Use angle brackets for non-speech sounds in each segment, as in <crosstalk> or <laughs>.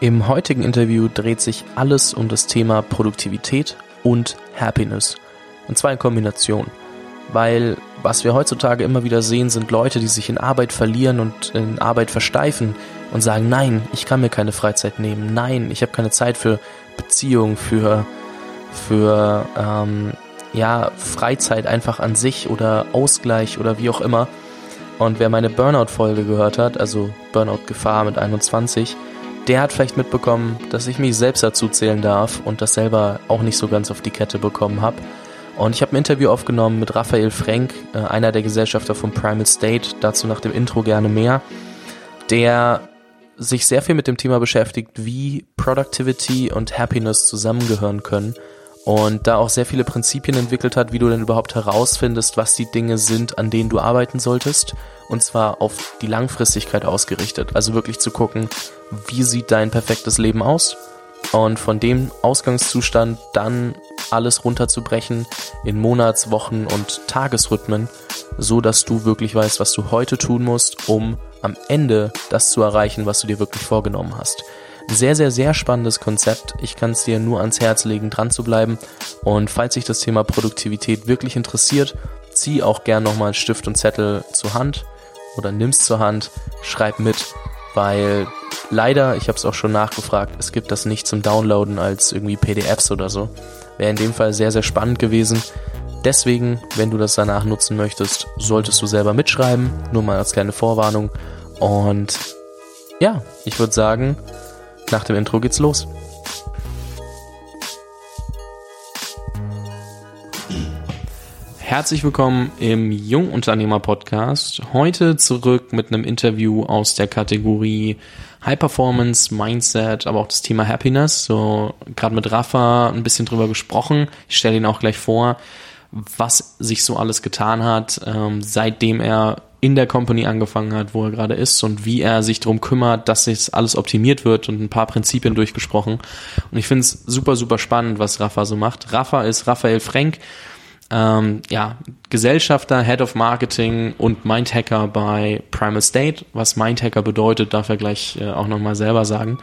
Im heutigen Interview dreht sich alles um das Thema Produktivität und Happiness. Und zwar in Kombination. Weil was wir heutzutage immer wieder sehen, sind Leute, die sich in Arbeit verlieren und in Arbeit versteifen und sagen, nein, ich kann mir keine Freizeit nehmen, nein, ich habe keine Zeit für Beziehung, für, für ähm, ja, Freizeit einfach an sich oder Ausgleich oder wie auch immer. Und wer meine Burnout-Folge gehört hat, also Burnout-Gefahr mit 21, der hat vielleicht mitbekommen, dass ich mich selbst dazu zählen darf und das selber auch nicht so ganz auf die Kette bekommen habe. Und ich habe ein Interview aufgenommen mit Raphael Frank, äh, einer der Gesellschafter von Primal State, dazu nach dem Intro gerne mehr, der sich sehr viel mit dem Thema beschäftigt, wie Productivity und Happiness zusammengehören können und da auch sehr viele Prinzipien entwickelt hat, wie du denn überhaupt herausfindest, was die Dinge sind, an denen du arbeiten solltest und zwar auf die Langfristigkeit ausgerichtet. Also wirklich zu gucken, wie sieht dein perfektes Leben aus und von dem Ausgangszustand dann alles runterzubrechen in Monats-, Wochen- und Tagesrhythmen, so dass du wirklich weißt, was du heute tun musst, um am Ende das zu erreichen, was du dir wirklich vorgenommen hast. Sehr, sehr, sehr spannendes Konzept. Ich kann es dir nur ans Herz legen, dran zu bleiben. Und falls sich das Thema Produktivität wirklich interessiert, zieh auch gern nochmal Stift und Zettel zur Hand oder nimm's zur Hand, schreib mit, weil leider, ich habe es auch schon nachgefragt, es gibt das nicht zum Downloaden als irgendwie PDFs oder so. Wäre in dem Fall sehr, sehr spannend gewesen. Deswegen, wenn du das danach nutzen möchtest, solltest du selber mitschreiben, nur mal als kleine Vorwarnung. Und ja, ich würde sagen, nach dem Intro geht's los. Herzlich willkommen im Jungunternehmer Podcast. Heute zurück mit einem Interview aus der Kategorie High Performance, Mindset, aber auch das Thema Happiness. So gerade mit Rafa ein bisschen drüber gesprochen. Ich stelle ihn auch gleich vor, was sich so alles getan hat, ähm, seitdem er in der Company angefangen hat, wo er gerade ist und wie er sich darum kümmert, dass sich alles optimiert wird und ein paar Prinzipien durchgesprochen. Und ich finde es super, super spannend, was Rafa so macht. Rafa ist Raphael Frenk ähm, ja, Gesellschafter, Head of Marketing und Mindhacker bei Primal State. Was Mindhacker bedeutet, darf er gleich äh, auch nochmal selber sagen.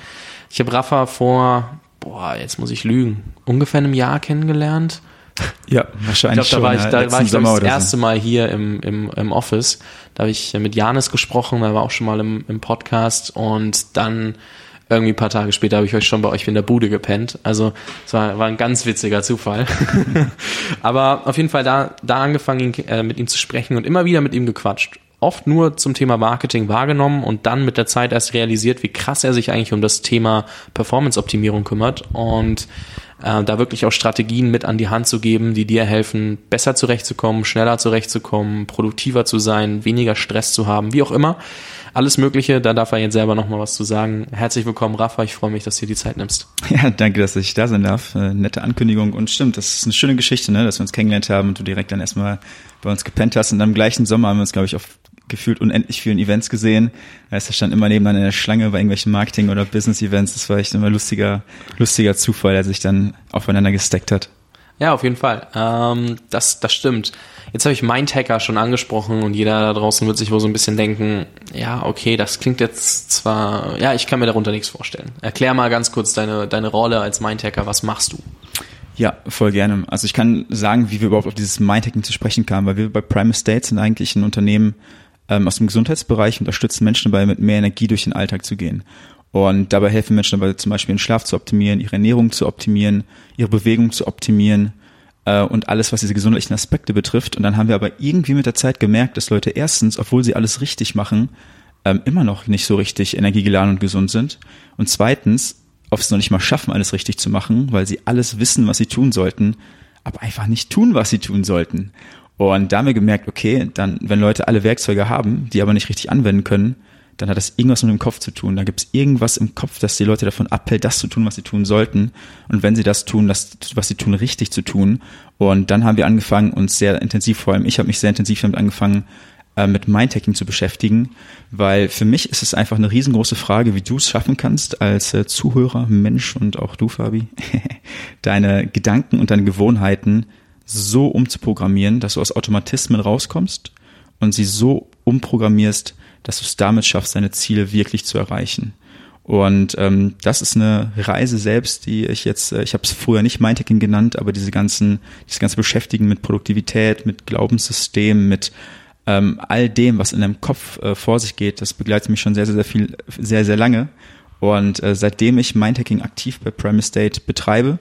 Ich habe Rafa vor, boah, jetzt muss ich lügen, ungefähr einem Jahr kennengelernt. Ja, wahrscheinlich. Ich glaube, da war ich, da war ich glaub, das erste so. Mal hier im, im, im Office. Da habe ich mit Janis gesprochen, da war auch schon mal im, im Podcast und dann irgendwie ein paar Tage später habe ich euch schon bei euch in der Bude gepennt. Also es war, war ein ganz witziger Zufall. <laughs> Aber auf jeden Fall da, da angefangen, äh, mit ihm zu sprechen und immer wieder mit ihm gequatscht. Oft nur zum Thema Marketing wahrgenommen und dann mit der Zeit erst realisiert, wie krass er sich eigentlich um das Thema Performance-Optimierung kümmert und äh, da wirklich auch Strategien mit an die Hand zu geben, die dir helfen, besser zurechtzukommen, schneller zurechtzukommen, produktiver zu sein, weniger Stress zu haben, wie auch immer alles Mögliche. Da darf er jetzt selber nochmal was zu sagen. Herzlich willkommen, Rafa. Ich freue mich, dass du dir die Zeit nimmst. <laughs> Ja, danke, dass ich da sein darf. Äh, nette Ankündigung. Und stimmt, das ist eine schöne Geschichte, ne, dass wir uns kennengelernt haben und du direkt dann erstmal bei uns gepennt hast. Und am gleichen Sommer haben wir uns, glaube ich, auf gefühlt unendlich vielen Events gesehen. Heißt, er stand immer nebenan in der Schlange bei irgendwelchen Marketing- oder Business-Events. Das war echt immer lustiger, lustiger Zufall, der sich dann aufeinander gesteckt hat. Ja, auf jeden Fall. Ähm, das, das stimmt. Jetzt habe ich Mindhacker schon angesprochen und jeder da draußen wird sich wohl so ein bisschen denken, ja, okay, das klingt jetzt zwar, ja, ich kann mir darunter nichts vorstellen. Erklär mal ganz kurz deine, deine Rolle als Mindhacker, was machst du? Ja, voll gerne. Also ich kann sagen, wie wir überhaupt auf dieses Mindhacking zu sprechen kamen, weil wir bei Prime Estate sind eigentlich ein Unternehmen ähm, aus dem Gesundheitsbereich, unterstützen Menschen dabei, mit mehr Energie durch den Alltag zu gehen. Und dabei helfen Menschen dabei, zum Beispiel den Schlaf zu optimieren, ihre Ernährung zu optimieren, ihre Bewegung zu optimieren äh, und alles, was diese gesundheitlichen Aspekte betrifft. Und dann haben wir aber irgendwie mit der Zeit gemerkt, dass Leute erstens, obwohl sie alles richtig machen, ähm, immer noch nicht so richtig energiegeladen und gesund sind. Und zweitens, sie es noch nicht mal schaffen, alles richtig zu machen, weil sie alles wissen, was sie tun sollten, aber einfach nicht tun, was sie tun sollten. Und da haben wir gemerkt, okay, dann, wenn Leute alle Werkzeuge haben, die aber nicht richtig anwenden können, dann hat das irgendwas mit dem Kopf zu tun. Da gibt es irgendwas im Kopf, das die Leute davon abhält, das zu tun, was sie tun sollten. Und wenn sie das tun, das, was sie tun, richtig zu tun. Und dann haben wir angefangen, uns sehr intensiv, vor allem ich habe mich sehr intensiv damit angefangen, äh, mit Mindhacking zu beschäftigen, weil für mich ist es einfach eine riesengroße Frage, wie du es schaffen kannst, als äh, Zuhörer, Mensch und auch du, Fabi, <laughs> deine Gedanken und deine Gewohnheiten so umzuprogrammieren, dass du aus Automatismen rauskommst und sie so umprogrammierst, dass du es damit schaffst, deine Ziele wirklich zu erreichen. Und ähm, das ist eine Reise selbst, die ich jetzt, äh, ich habe es früher nicht Mindhacking genannt, aber diese ganzen, dieses ganze Beschäftigen mit Produktivität, mit Glaubenssystemen, mit ähm, all dem, was in deinem Kopf äh, vor sich geht, das begleitet mich schon sehr, sehr, sehr viel, sehr, sehr lange. Und äh, seitdem ich Mindhacking aktiv bei Prime Estate betreibe,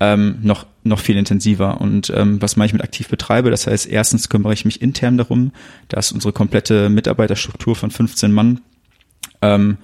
ähm, noch, noch viel intensiver. Und ähm, was mache ich mit aktiv betreibe? Das heißt, erstens kümmere ich mich intern darum, dass unsere komplette Mitarbeiterstruktur von 15 Mann ähm,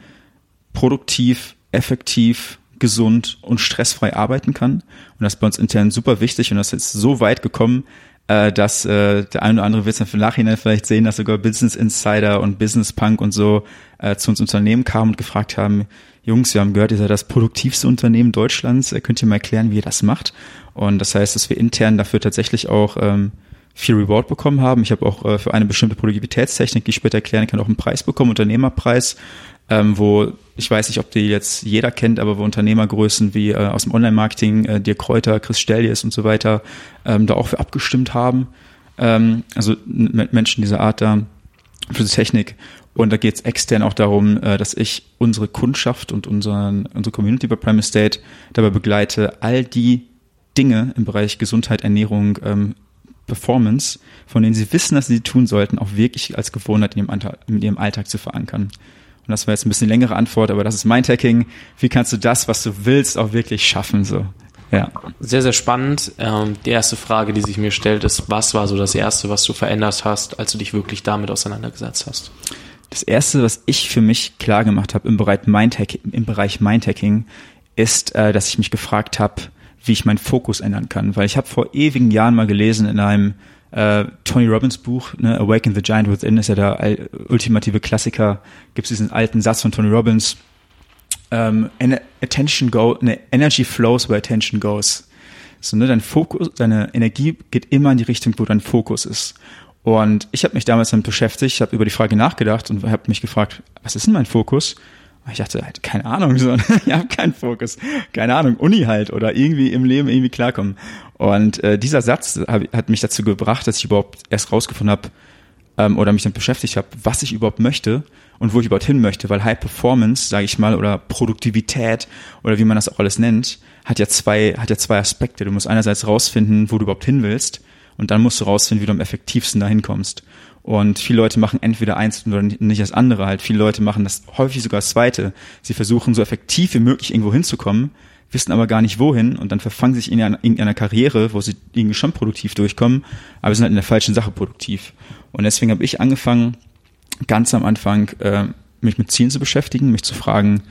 produktiv, effektiv, gesund und stressfrei arbeiten kann. Und das ist bei uns intern super wichtig und das ist so weit gekommen, äh, dass äh, der eine oder andere wird es dann im Nachhinein vielleicht sehen, dass sogar Business Insider und Business Punk und so äh, zu uns Unternehmen kamen und gefragt haben, Jungs, wir haben gehört, ihr seid das produktivste Unternehmen Deutschlands, äh, könnt ihr mal erklären, wie ihr das macht? Und das heißt, dass wir intern dafür tatsächlich auch ähm, viel Reward bekommen haben. Ich habe auch äh, für eine bestimmte Produktivitätstechnik, die ich später erklären kann, auch einen Preis bekommen, Unternehmerpreis, ähm, wo ich weiß nicht, ob die jetzt jeder kennt, aber wo Unternehmergrößen wie äh, aus dem Online-Marketing, äh, Dirk Kräuter, Chris Stellies und so weiter, ähm, da auch für abgestimmt haben. Ähm, also Menschen dieser Art da für die Technik. Und da geht es extern auch darum, äh, dass ich unsere Kundschaft und unseren, unsere Community bei Prime Estate dabei begleite, all die Dinge im Bereich Gesundheit, Ernährung, ähm, Performance, von denen sie wissen, dass sie tun sollten, auch wirklich als Gewohnheit in ihrem, Alltag, in ihrem Alltag zu verankern. Und das war jetzt ein bisschen längere Antwort, aber das ist mein Mindhacking. Wie kannst du das, was du willst, auch wirklich schaffen? So. Ja. Sehr, sehr spannend. Ähm, die erste Frage, die sich mir stellt, ist, was war so das Erste, was du verändert hast, als du dich wirklich damit auseinandergesetzt hast? Das Erste, was ich für mich klar gemacht habe im Bereich Mindhacking, im Bereich Mindhacking ist, äh, dass ich mich gefragt habe, wie ich meinen Fokus ändern kann. Weil ich habe vor ewigen Jahren mal gelesen in einem äh, Tony Robbins Buch, ne, Awaken the Giant Within, ist ja der ultimative Klassiker, gibt es diesen alten Satz von Tony Robbins, ähm, Attention go, ne, Energy flows where attention goes. So, ne, dein Fokus, deine Energie geht immer in die Richtung, wo dein Fokus ist. Und ich habe mich damals damit beschäftigt, habe über die Frage nachgedacht und habe mich gefragt, was ist denn mein Fokus? Ich dachte halt, keine Ahnung, <laughs> so, ich habe keinen Fokus, keine Ahnung, Uni halt oder irgendwie im Leben irgendwie klarkommen. Und äh, dieser Satz hab, hat mich dazu gebracht, dass ich überhaupt erst rausgefunden habe ähm, oder mich damit beschäftigt habe, was ich überhaupt möchte und wo ich überhaupt hin möchte, weil High Performance, sage ich mal, oder Produktivität oder wie man das auch alles nennt, hat ja zwei hat ja zwei Aspekte. Du musst einerseits rausfinden, wo du überhaupt hin willst und dann musst du rausfinden, wie du am effektivsten dahin kommst. Und viele Leute machen entweder eins oder nicht das andere halt. Viele Leute machen das häufig sogar das zweite. Sie versuchen so effektiv wie möglich irgendwo hinzukommen, wissen aber gar nicht wohin und dann verfangen sich in irgendeiner Karriere, wo sie irgendwie schon produktiv durchkommen, aber sind halt in der falschen Sache produktiv. Und deswegen habe ich angefangen, ganz am Anfang äh, mich mit Zielen zu beschäftigen, mich zu fragen,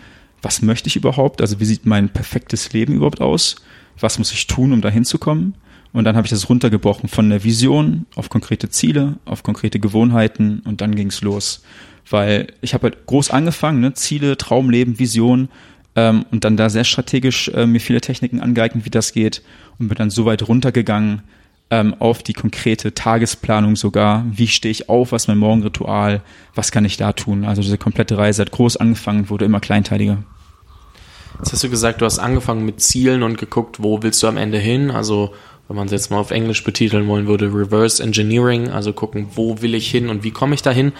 was möchte ich überhaupt? Also wie sieht mein perfektes Leben überhaupt aus? Was muss ich tun, um da hinzukommen? Und dann habe ich das runtergebrochen von der Vision auf konkrete Ziele, auf konkrete Gewohnheiten und dann ging's los. Weil ich habe halt groß angefangen, ne? Ziele, Traumleben, Vision ähm, und dann da sehr strategisch äh, mir viele Techniken angeeignet, wie das geht und bin dann so weit runtergegangen ähm, auf die konkrete Tagesplanung sogar. Wie stehe ich auf, was ist mein Morgenritual, was kann ich da tun? Also diese komplette Reise hat groß angefangen, wurde immer kleinteiliger. Jetzt hast du gesagt, du hast angefangen mit Zielen und geguckt, wo willst du am Ende hin? Also wenn man es jetzt mal auf Englisch betiteln wollen würde, Reverse Engineering, also gucken, wo will ich hin und wie komme ich dahin.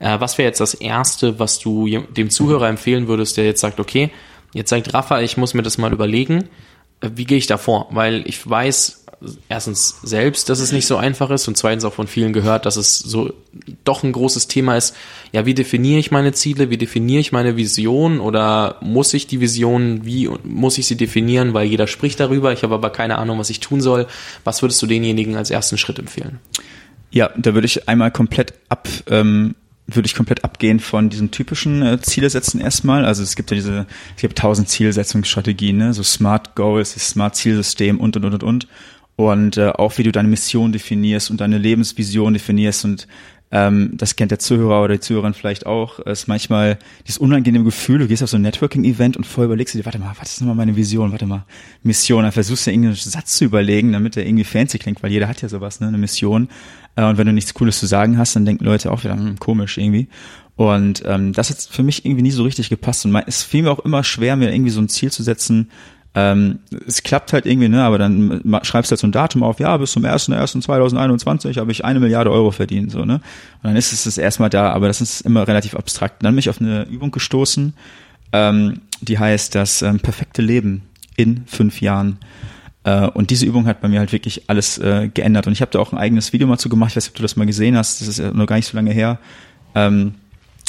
Äh, was wäre jetzt das Erste, was du dem Zuhörer empfehlen würdest, der jetzt sagt, okay, jetzt sagt Rafa, ich muss mir das mal überlegen, äh, wie gehe ich da vor? Weil ich weiß, erstens selbst, dass es nicht so einfach ist und zweitens auch von vielen gehört, dass es so doch ein großes Thema ist. Ja, wie definiere ich meine Ziele? Wie definiere ich meine Vision? Oder muss ich die Vision, wie muss ich sie definieren? Weil jeder spricht darüber. Ich habe aber keine Ahnung, was ich tun soll. Was würdest du denjenigen als ersten Schritt empfehlen? Ja, da würde ich einmal komplett ab, ähm, würde ich komplett abgehen von diesen typischen äh, Ziele setzen erstmal. Also es gibt ja diese, es gibt tausend Zielsetzungsstrategien, ne? so Smart Goals, Smart Zielsystem und und und und und und äh, auch wie du deine Mission definierst und deine Lebensvision definierst. Und ähm, das kennt der Zuhörer oder die Zuhörerin vielleicht auch, ist manchmal dieses unangenehme Gefühl, du gehst auf so ein Networking-Event und vorher überlegst du dir, warte mal, was ist nochmal meine Vision, warte mal, Mission, dann versuchst du irgendeinen Satz zu überlegen, damit der irgendwie fancy klingt, weil jeder hat ja sowas, ne, eine Mission. Äh, und wenn du nichts Cooles zu sagen hast, dann denken Leute auch wieder, hm, komisch irgendwie. Und ähm, das hat für mich irgendwie nie so richtig gepasst. Und es fiel mir auch immer schwer, mir irgendwie so ein Ziel zu setzen, ähm, es klappt halt irgendwie, ne, aber dann schreibst du halt so ein Datum auf, ja, bis zum 1.1.2021 habe ich eine Milliarde Euro verdient, so, ne. Und dann ist es das erstmal da, aber das ist immer relativ abstrakt. Dann bin ich auf eine Übung gestoßen, Ähm, die heißt das ähm, perfekte Leben in fünf Jahren. Äh, und diese Übung hat bei mir halt wirklich alles äh, geändert. Und ich habe da auch ein eigenes Video mal zu gemacht. Ich weiß nicht, ob du das mal gesehen hast. Das ist ja noch gar nicht so lange her. Ähm,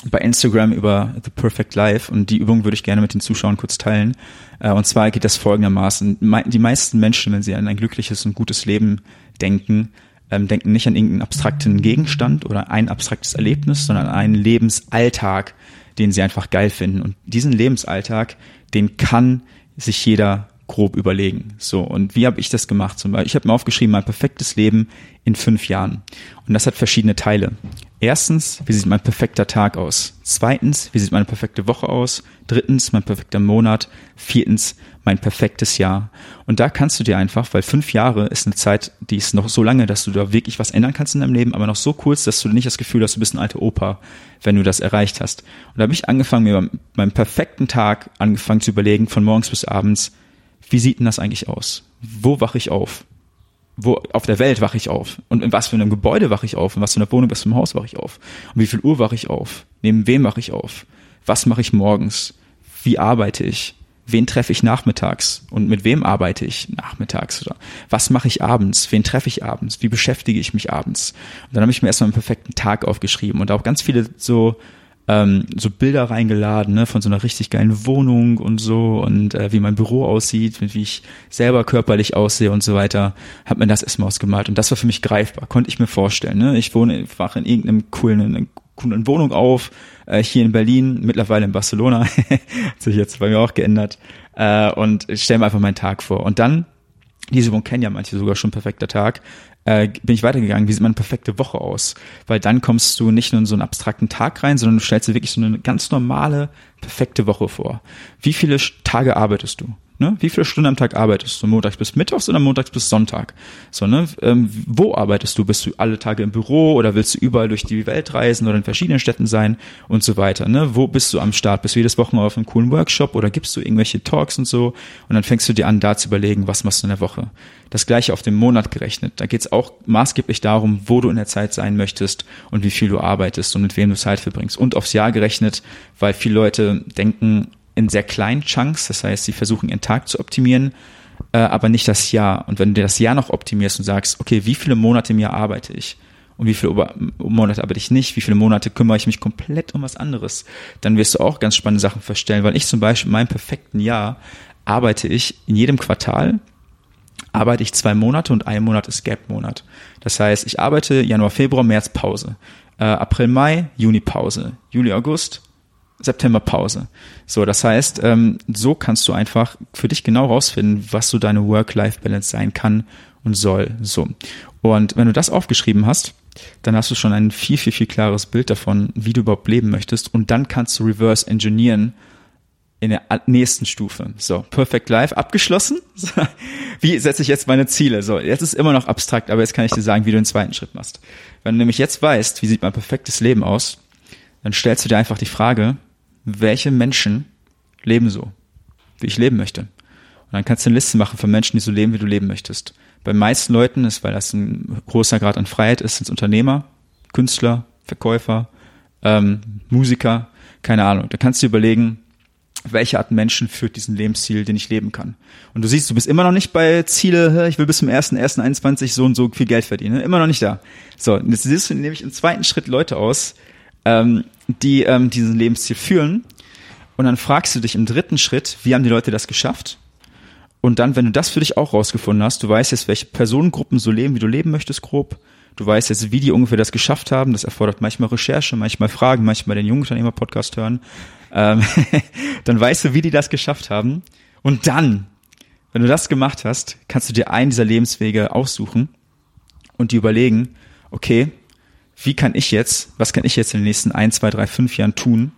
bei Instagram über The Perfect Life und die Übung würde ich gerne mit den Zuschauern kurz teilen. Äh, und zwar geht das folgendermaßen. Die meisten Menschen, wenn sie an ein glückliches und gutes Leben denken, ähm, denken nicht an irgendeinen abstrakten Gegenstand oder ein abstraktes Erlebnis, sondern an einen Lebensalltag, den sie einfach geil finden. Und diesen Lebensalltag, den kann sich jeder grob überlegen. So, und wie habe ich das gemacht? Zum Beispiel, ich habe mir aufgeschrieben, mein perfektes Leben in fünf Jahren. Und das hat verschiedene Teile. Erstens, wie sieht mein perfekter Tag aus? Zweitens, wie sieht meine perfekte Woche aus? Drittens, mein perfekter Monat. Viertens, mein perfektes Jahr. Und da kannst du dir einfach, weil fünf Jahre ist eine Zeit, die ist noch so lange, dass du da wirklich was ändern kannst in deinem Leben, aber noch so kurz, dass du nicht das Gefühl hast, du bist ein alter Opa, wenn du das erreicht hast. Und da habe ich angefangen, mir meinen perfekten Tag angefangen zu überlegen, von morgens bis abends, wie sieht denn das eigentlich aus? Wo wache ich auf? Wo auf der Welt wache ich auf? Und in was für einem Gebäude wache ich auf? In was für einer Wohnung, was für einem Haus wache ich auf? Und wie viel Uhr wache ich auf? Neben wem wache ich auf? Was mache ich morgens? Wie arbeite ich? Wen treffe ich nachmittags? Und mit wem arbeite ich nachmittags? Oder was mache ich abends? Wen treffe ich abends? Wie beschäftige ich mich abends? Und dann habe ich mir erstmal einen perfekten Tag aufgeschrieben und auch ganz viele so ähm, so Bilder reingeladen, ne, von so einer richtig geilen Wohnung und so und äh, wie mein Büro aussieht, wie ich selber körperlich aussehe und so weiter, hat mir das erstmal ausgemalt und das war für mich greifbar, konnte ich mir vorstellen. Ne? Ich wohne, wache in irgendeinem coolen, coolen Wohnung auf, äh, hier in Berlin, mittlerweile in Barcelona, <laughs> hat sich jetzt bei mir auch geändert äh, und stelle mir einfach meinen Tag vor und dann diese Übung kennen ja manche sogar schon perfekter Tag äh, bin ich weitergegangen, wie sieht meine perfekte Woche aus? Weil dann kommst du nicht nur in so einen abstrakten Tag rein, sondern du stellst dir wirklich so eine ganz normale, perfekte Woche vor. Wie viele Tage arbeitest du? Ne? Wie viele Stunden am Tag arbeitest du? Montags bis Mittwochs oder montags bis Sonntag? So, ne? Ähm, wo arbeitest du? Bist du alle Tage im Büro oder willst du überall durch die Welt reisen oder in verschiedenen Städten sein und so weiter? Ne? Wo bist du am Start? Bist du jedes Wochenende auf einem coolen Workshop oder gibst du irgendwelche Talks und so? Und dann fängst du dir an, da zu überlegen, was machst du in der Woche? Das gleiche auf den Monat gerechnet. Da geht es auch maßgeblich darum, wo du in der Zeit sein möchtest und wie viel du arbeitest und mit wem du Zeit verbringst. Und aufs Jahr gerechnet, weil viele Leute denken, in sehr kleinen Chunks. Das heißt, sie versuchen ihren Tag zu optimieren, äh, aber nicht das Jahr. Und wenn du das Jahr noch optimierst und sagst, okay, wie viele Monate im Jahr arbeite ich? Und wie viele Monate arbeite ich nicht? Wie viele Monate kümmere ich mich komplett um was anderes? Dann wirst du auch ganz spannende Sachen feststellen, weil ich zum Beispiel in meinem perfekten Jahr arbeite ich in jedem Quartal arbeite ich zwei Monate und ein Monat ist Gap-Monat. Das heißt, ich arbeite Januar, Februar, März Pause, äh, April, Mai, Juni Pause, Juli, August, September Pause. So, das heißt, ähm, so kannst du einfach für dich genau rausfinden, was so deine Work-Life-Balance sein kann und soll. So. Und wenn du das aufgeschrieben hast, dann hast du schon ein viel, viel, viel klares Bild davon, wie du überhaupt leben möchtest. Und dann kannst du reverse engineeren in der nächsten Stufe. So, Perfect Life abgeschlossen. <laughs> wie setze ich jetzt meine Ziele? So, jetzt ist immer noch abstrakt, aber jetzt kann ich dir sagen, wie du den zweiten Schritt machst. Wenn du nämlich jetzt weißt, wie sieht mein perfektes Leben aus, dann stellst du dir einfach die Frage, welche Menschen leben so, wie ich leben möchte. Und dann kannst du eine Liste machen von Menschen, die so leben, wie du leben möchtest. Bei meisten Leuten ist, weil das ein großer Grad an Freiheit ist, sind Unternehmer, Künstler, Verkäufer, ähm, Musiker, keine Ahnung. Da kannst du überlegen, welche Art Menschen führt diesen Lebensstil, den ich leben kann. Und du siehst, du bist immer noch nicht bei Ziele, ich will bis zum 1.1.21 so und so viel Geld verdienen. Immer noch nicht da. So, jetzt siehst du nämlich im zweiten Schritt Leute aus, ähm, die ähm, diesen Lebensstil führen. Und dann fragst du dich im dritten Schritt, wie haben die Leute das geschafft? Und dann, wenn du das für dich auch rausgefunden hast, du weißt jetzt, welche Personengruppen so leben, wie du leben möchtest, grob. Du weißt jetzt, wie die ungefähr das geschafft haben. Das erfordert manchmal Recherche, manchmal Fragen, manchmal den Jungunternehmer-Podcast hören. Ähm, <laughs> dann weißt du, wie die das geschafft haben. Und dann, wenn du das gemacht hast, kannst du dir einen dieser Lebenswege aussuchen und die überlegen, okay, wie kann ich jetzt, was kann ich jetzt in den nächsten ein, zwei, drei, fünf Jahren tun,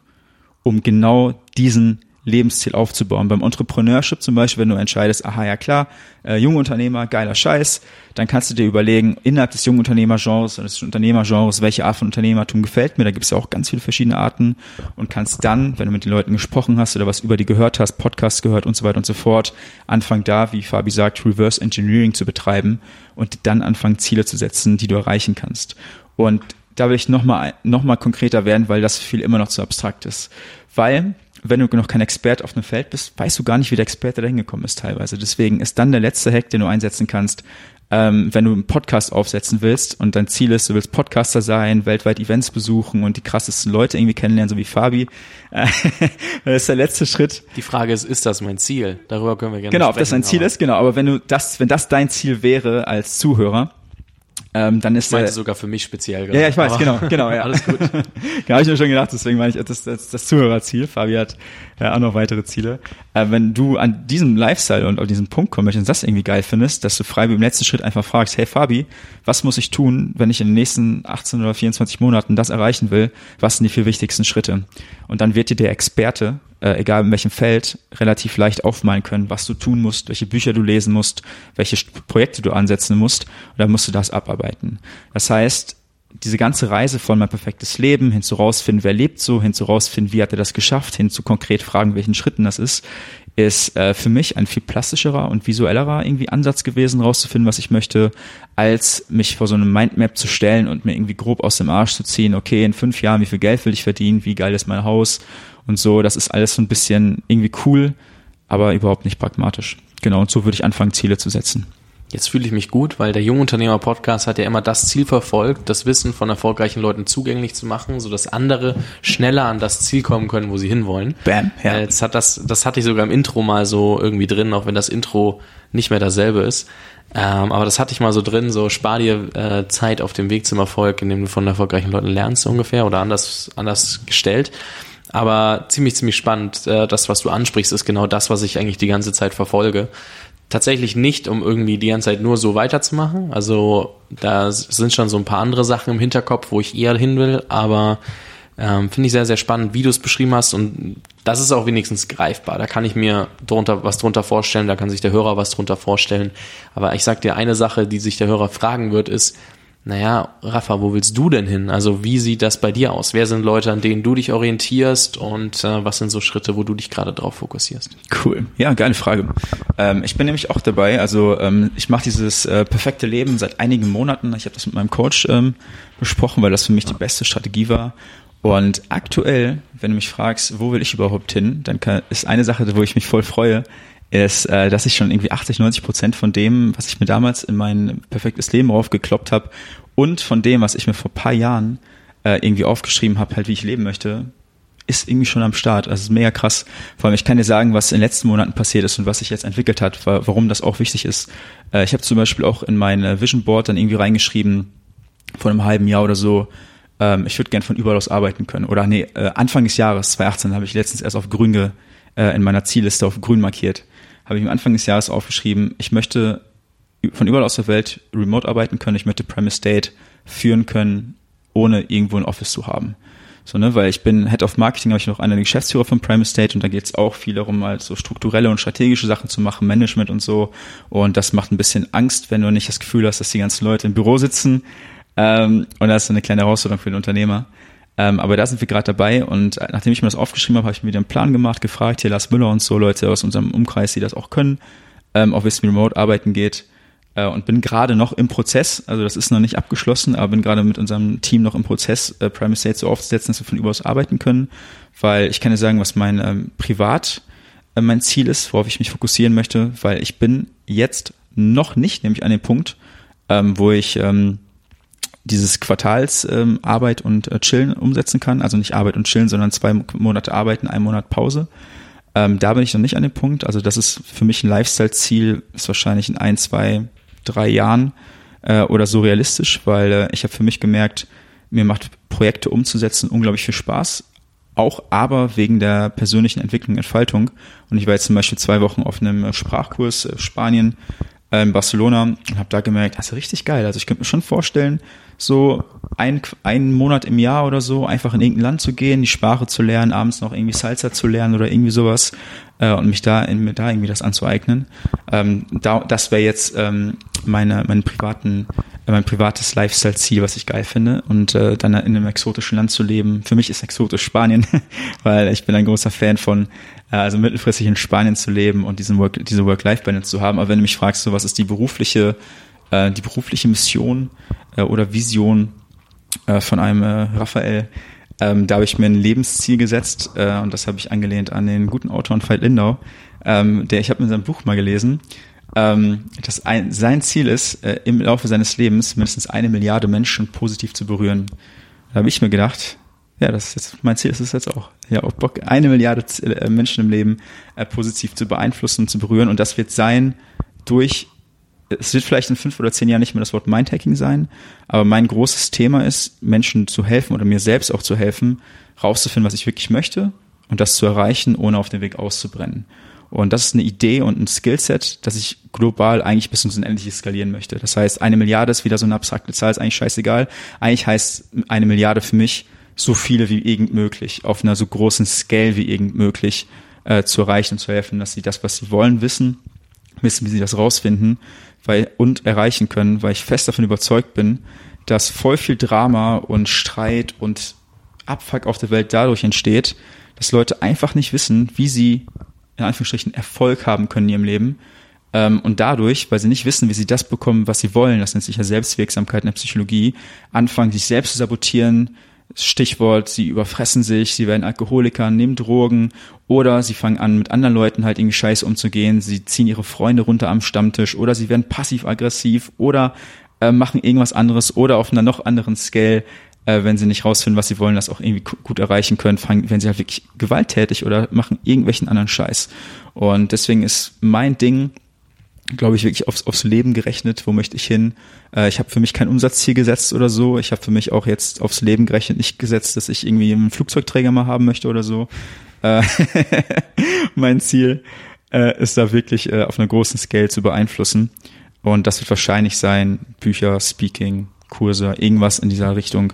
um genau diesen Lebensziel aufzubauen. Beim Entrepreneurship zum Beispiel, wenn du entscheidest, aha, ja klar, äh, junge Unternehmer, geiler Scheiß, dann kannst du dir überlegen, innerhalb des jungen Unternehmergenres oder des Unternehmergenres, welche Art von Unternehmertum gefällt mir. Da gibt es ja auch ganz viele verschiedene Arten und kannst dann, wenn du mit den Leuten gesprochen hast oder was über die gehört hast, Podcasts gehört und so weiter und so fort, anfangen da, wie Fabi sagt, Reverse Engineering zu betreiben und dann anfangen, Ziele zu setzen, die du erreichen kannst. Und da will ich nochmal noch mal konkreter werden, weil das für viele immer noch zu abstrakt ist. Weil wenn du noch kein Experte auf einem Feld bist, weißt du gar nicht, wie der Experte da hingekommen ist teilweise. Deswegen ist dann der letzte Hack, den du einsetzen kannst, ähm, wenn du einen Podcast aufsetzen willst und dein Ziel ist, du willst Podcaster sein, weltweit Events besuchen und die krassesten Leute irgendwie kennenlernen, so wie Fabi, äh, <laughs> das ist der letzte Schritt. Die Frage ist, ist das mein Ziel? Darüber können wir gerne Genau, sprechen. ob das dein Ziel ist, genau. Aber wenn du das, wenn das dein Ziel wäre als Zuhörer, ähm, dann ist Ich meinte der, sogar für mich speziell. ja, ja, ich weiß, genau, <laughs> genau, ja. Alles gut. <laughs> genau, habe ich mir schon gedacht, deswegen meine ich, das, das, das Zuhörerziel. Fabi hat ja auch noch weitere Ziele. Äh, wenn du an diesem Lifestyle und auf diesen Punkt kommen möchtest und das irgendwie geil findest, dass du frei im letzten Schritt einfach fragst, hey Fabi, was muss ich tun, wenn ich in den nächsten 18 oder 24 Monaten das erreichen will? Was sind die vier wichtigsten Schritte? Und dann wird dir der Experte, äh, egal in welchem Feld, relativ leicht aufmalen können, was du tun musst, welche Bücher du lesen musst, welche Projekte du ansetzen musst. Und dann musst du das abarbeiten. Das heißt, diese ganze Reise von mein perfektes Leben hin zu rausfinden, wer lebt so, hin zu rausfinden, wie hat er das geschafft, hin zu konkret fragen, welchen Schritten das ist, ist äh, für mich ein viel plastischerer und visuellerer irgendwie Ansatz gewesen, rauszufinden, was ich möchte, als mich vor so einem Mindmap zu stellen und mir irgendwie grob aus dem Arsch zu ziehen, okay, in fünf Jahren, wie viel Geld will ich verdienen, wie geil ist mein Haus und so. Das ist alles so ein bisschen irgendwie cool, aber überhaupt nicht pragmatisch. Genau, und so würde ich anfangen, Ziele zu setzen. Jetzt fühle ich mich gut, weil der Jungunternehmer-Podcast hat ja immer das Ziel verfolgt, das Wissen von erfolgreichen Leuten zugänglich zu machen, sodass andere schneller an das Ziel kommen können, wo sie hinwollen. Bam, ja. Äh, Jetzt hat das, das hatte ich sogar im Intro mal so irgendwie drin, auch wenn das Intro nicht mehr dasselbe ist. Ähm, aber das hatte ich mal so drin, so spar dir äh, Zeit auf dem Weg zum Erfolg, indem du von erfolgreichen Leuten lernst so ungefähr oder anders, anders gestellt. Aber ziemlich, ziemlich spannend. Äh, das, was du ansprichst, ist genau das, was ich eigentlich die ganze Zeit verfolge. Tatsächlich nicht, um irgendwie die ganze Zeit nur so weiterzumachen. Also da sind schon so ein paar andere Sachen im Hinterkopf, wo ich eher hin will, aber ähm, finde ich sehr, sehr spannend, wie du es beschrieben hast und das ist auch wenigstens greifbar. Da kann ich mir drunter, was drunter vorstellen, da kann sich der Hörer was drunter vorstellen. Aber ich sag dir, eine Sache, die sich der Hörer fragen wird, ist, naja, Rafa, wo willst du denn hin? Also wie sieht das bei dir aus? Wer sind Leute, an denen du dich orientierst und äh, was sind so Schritte, wo du dich gerade drauf fokussierst? Cool. Ja, geile Frage. Ähm, ich bin nämlich auch dabei. Also ähm, ich mache dieses äh, perfekte Leben seit einigen Monaten. Ich habe das mit meinem Coach ähm, besprochen, weil das für mich die beste Strategie war. Und aktuell, wenn du mich fragst, wo will ich überhaupt hin, dann kann, ist eine Sache, wo ich mich voll freue, ist, äh, dass ich schon irgendwie 80, 90 Prozent von dem, was ich mir damals in mein perfektes Leben raufgekloppt habe und von dem, was ich mir vor paar Jahren äh, irgendwie aufgeschrieben habe, halt wie ich leben möchte, ist irgendwie schon am Start. Also es ist mega krass. Vor allem, ich kann dir sagen, was in den letzten Monaten passiert ist und was sich jetzt entwickelt hat, wa- warum das auch wichtig ist. Äh, ich habe zum Beispiel auch in mein äh, Vision Board dann irgendwie reingeschrieben, vor einem halben Jahr oder so, ähm, ich würde gern von überall aus arbeiten können. Oder nee, äh, Anfang des Jahres, 2018, habe ich letztens erst auf grün ge, äh, in meiner Zielliste auf grün markiert. Habe ich am Anfang des Jahres aufgeschrieben, ich möchte von überall aus der Welt remote arbeiten können, ich möchte Premise State führen können, ohne irgendwo ein Office zu haben. So, ne, weil ich bin Head of Marketing, habe ich noch einer der Geschäftsführer von Prime Estate und da geht es auch viel darum, halt so strukturelle und strategische Sachen zu machen, Management und so. Und das macht ein bisschen Angst, wenn du nicht das Gefühl hast, dass die ganzen Leute im Büro sitzen. Ähm, und das ist eine kleine Herausforderung für den Unternehmer. Ähm, aber da sind wir gerade dabei und äh, nachdem ich mir das aufgeschrieben habe, habe ich mir wieder einen Plan gemacht, gefragt, hier Lars Müller und so Leute aus unserem Umkreis, die das auch können, ähm, auch wie Remote arbeiten geht. Äh, und bin gerade noch im Prozess, also das ist noch nicht abgeschlossen, aber bin gerade mit unserem Team noch im Prozess, äh, Prime Estate so aufzusetzen, dass wir von überaus arbeiten können, weil ich kann dir sagen, was mein ähm, Privat äh, mein Ziel ist, worauf ich mich fokussieren möchte, weil ich bin jetzt noch nicht, nämlich an dem Punkt, ähm, wo ich ähm, dieses Quartals ähm, Arbeit und äh, Chillen umsetzen kann, also nicht Arbeit und Chillen, sondern zwei Monate Arbeiten, ein Monat Pause. Ähm, da bin ich noch nicht an dem Punkt. Also das ist für mich ein Lifestyle-Ziel, ist wahrscheinlich in ein, zwei, drei Jahren äh, oder so realistisch, weil äh, ich habe für mich gemerkt, mir macht Projekte umzusetzen unglaublich viel Spaß, auch aber wegen der persönlichen Entwicklung, Entfaltung. Und ich war jetzt zum Beispiel zwei Wochen auf einem äh, Sprachkurs äh, Spanien in Barcelona und habe da gemerkt, das ist richtig geil. Also ich könnte mir schon vorstellen, so ein, einen Monat im Jahr oder so einfach in irgendein Land zu gehen, die Sprache zu lernen, abends noch irgendwie Salsa zu lernen oder irgendwie sowas äh, und mich da, in, mir da irgendwie das anzueignen. Ähm, da, das wäre jetzt ähm, meine, mein privaten, äh, mein privates Lifestyle-Ziel, was ich geil finde und äh, dann in einem exotischen Land zu leben. Für mich ist exotisch Spanien, <laughs> weil ich bin ein großer Fan von äh, also mittelfristig in Spanien zu leben und diesen Work, diese Work-Life-Balance zu haben. Aber wenn du mich fragst, so was ist die berufliche, äh, die berufliche Mission äh, oder Vision äh, von einem äh, Raphael, Ähm, da habe ich mir ein Lebensziel gesetzt äh, und das habe ich angelehnt an den guten Autor Veit Lindau, ähm, der ich habe in seinem Buch mal gelesen, ähm, dass ein, sein Ziel ist, äh, im Laufe seines Lebens mindestens eine Milliarde Menschen positiv zu berühren. Da habe ich mir gedacht, ja, das ist jetzt mein Ziel, ist es jetzt auch. Ja, auch Bock, eine Milliarde äh, Menschen im Leben äh, positiv zu beeinflussen und zu berühren. Und das wird sein durch, es wird vielleicht in fünf oder zehn Jahren nicht mehr das Wort Mindhacking sein, aber mein großes Thema ist, Menschen zu helfen oder mir selbst auch zu helfen, rauszufinden, was ich wirklich möchte und das zu erreichen, ohne auf den Weg auszubrennen. Und das ist eine Idee und ein Skillset, das ich global eigentlich bis ins Unendliche skalieren möchte. Das heißt, eine Milliarde ist wieder so eine abstrakte Zahl, ist eigentlich scheißegal. Eigentlich heißt eine Milliarde für mich, so viele wie irgend möglich, auf einer so großen Scale wie irgend möglich äh, zu erreichen und zu helfen, dass sie das, was sie wollen, wissen, wissen, wie sie das rausfinden weil, und erreichen können, weil ich fest davon überzeugt bin, dass voll viel Drama und Streit und Abfuck auf der Welt dadurch entsteht, dass Leute einfach nicht wissen, wie sie in Anführungsstrichen Erfolg haben können in ihrem Leben. Ähm, und dadurch, weil sie nicht wissen, wie sie das bekommen, was sie wollen, das nennt sich ja Selbstwirksamkeit in der Psychologie, anfangen, sich selbst zu sabotieren. Stichwort, sie überfressen sich, sie werden Alkoholiker, nehmen Drogen oder sie fangen an, mit anderen Leuten halt irgendwie scheiße umzugehen, sie ziehen ihre Freunde runter am Stammtisch oder sie werden passiv-aggressiv oder äh, machen irgendwas anderes oder auf einer noch anderen Scale äh, wenn sie nicht rausfinden, was sie wollen, das auch irgendwie gut erreichen können, fangen, werden sie halt wirklich gewalttätig oder machen irgendwelchen anderen Scheiß. Und deswegen ist mein Ding, glaube ich, wirklich aufs, aufs Leben gerechnet, wo möchte ich hin. Äh, ich habe für mich kein Umsatzziel gesetzt oder so. Ich habe für mich auch jetzt aufs Leben gerechnet nicht gesetzt, dass ich irgendwie einen Flugzeugträger mal haben möchte oder so. Äh, <laughs> mein Ziel äh, ist da wirklich äh, auf einer großen Scale zu beeinflussen. Und das wird wahrscheinlich sein, Bücher, Speaking, Kurse, irgendwas in dieser Richtung,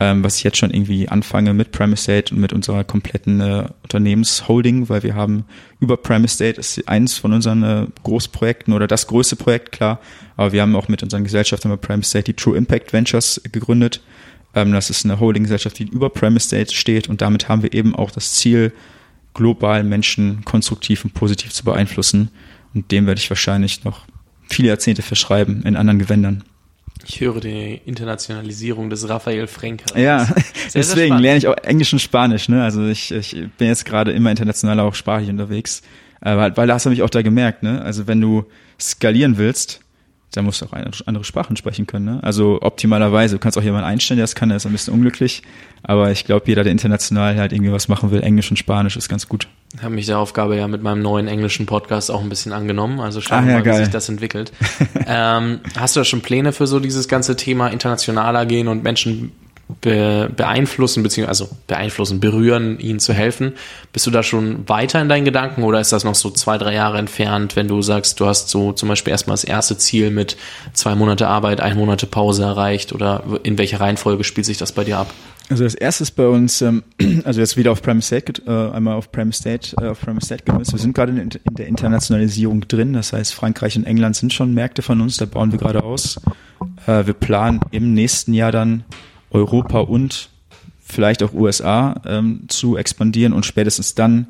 ähm, was ich jetzt schon irgendwie anfange mit Premistate und mit unserer kompletten äh, Unternehmensholding, weil wir haben über Premistate ist eins von unseren äh, Großprojekten oder das größte Projekt, klar, aber wir haben auch mit unseren Gesellschaften über Premistate die True Impact Ventures gegründet. Ähm, das ist eine Holding-Gesellschaft, die über Premistate steht und damit haben wir eben auch das Ziel, global Menschen konstruktiv und positiv zu beeinflussen und dem werde ich wahrscheinlich noch viele Jahrzehnte verschreiben in anderen Gewändern. Ich höre die Internationalisierung des Raphael Frenk. Ja, sehr, <laughs> deswegen sehr lerne ich auch Englisch und Spanisch. Ne? Also ich, ich bin jetzt gerade immer international auch sprachlich unterwegs, äh, weil, weil das habe ich auch da gemerkt. Ne? Also wenn du skalieren willst, da musst du auch andere Sprachen sprechen können. Ne? Also optimalerweise, du kannst auch jemanden einstellen, der das kann, der ist ein bisschen unglücklich. Aber ich glaube, jeder, der international halt irgendwie was machen will, Englisch und Spanisch ist ganz gut. Ich habe mich der Aufgabe ja mit meinem neuen englischen Podcast auch ein bisschen angenommen. Also schauen wir ah, ja, mal, geil. wie sich das entwickelt. <laughs> ähm, hast du da schon Pläne für so dieses ganze Thema internationaler gehen und Menschen be beeinflussen, beziehungsweise also beeinflussen, berühren, ihnen zu helfen. Bist du da schon weiter in deinen Gedanken oder ist das noch so zwei, drei Jahre entfernt, wenn du sagst, du hast so zum Beispiel erstmal das erste Ziel mit zwei Monate Arbeit, ein Monate Pause erreicht oder in welcher Reihenfolge spielt sich das bei dir ab? Also das erste ist bei uns, ähm, <clears throat> also jetzt wieder auf Prime State, äh, einmal auf Prime State, äh, auf Prime State gemünzt. Wir sind gerade in, der Internationalisierung drin. Das heißt, Frankreich und England sind schon Märkte von uns, da bauen wir gerade aus. Äh, wir planen im nächsten Jahr dann Europa und vielleicht auch USA ähm, zu expandieren und spätestens dann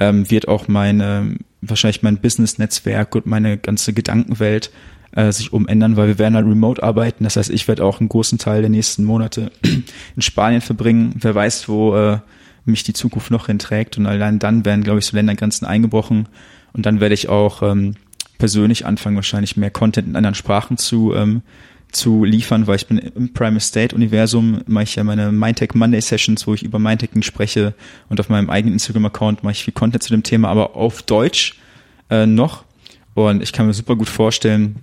ähm, wird auch meine, wahrscheinlich mein Business-Netzwerk und meine ganze Gedankenwelt äh, sich umändern, weil wir werden halt remote arbeiten. Das heißt, ich werde auch einen großen Teil der nächsten Monate <clears throat> in Spanien verbringen. Wer weiß, wo äh, mich die Zukunft noch hinträgt. Und allein dann werden, glaube ich, so Ländergrenzen eingebrochen. Und dann werde ich auch ähm, persönlich anfangen, wahrscheinlich mehr Content in anderen Sprachen zu ähm, zu liefern, weil ich bin im Prime State Universum, mache ich ja meine Mindtech Monday Sessions, wo ich über Mindteching spreche und auf meinem eigenen Instagram-Account mache ich viel Content zu dem Thema, aber auf Deutsch äh, noch. Und ich kann mir super gut vorstellen,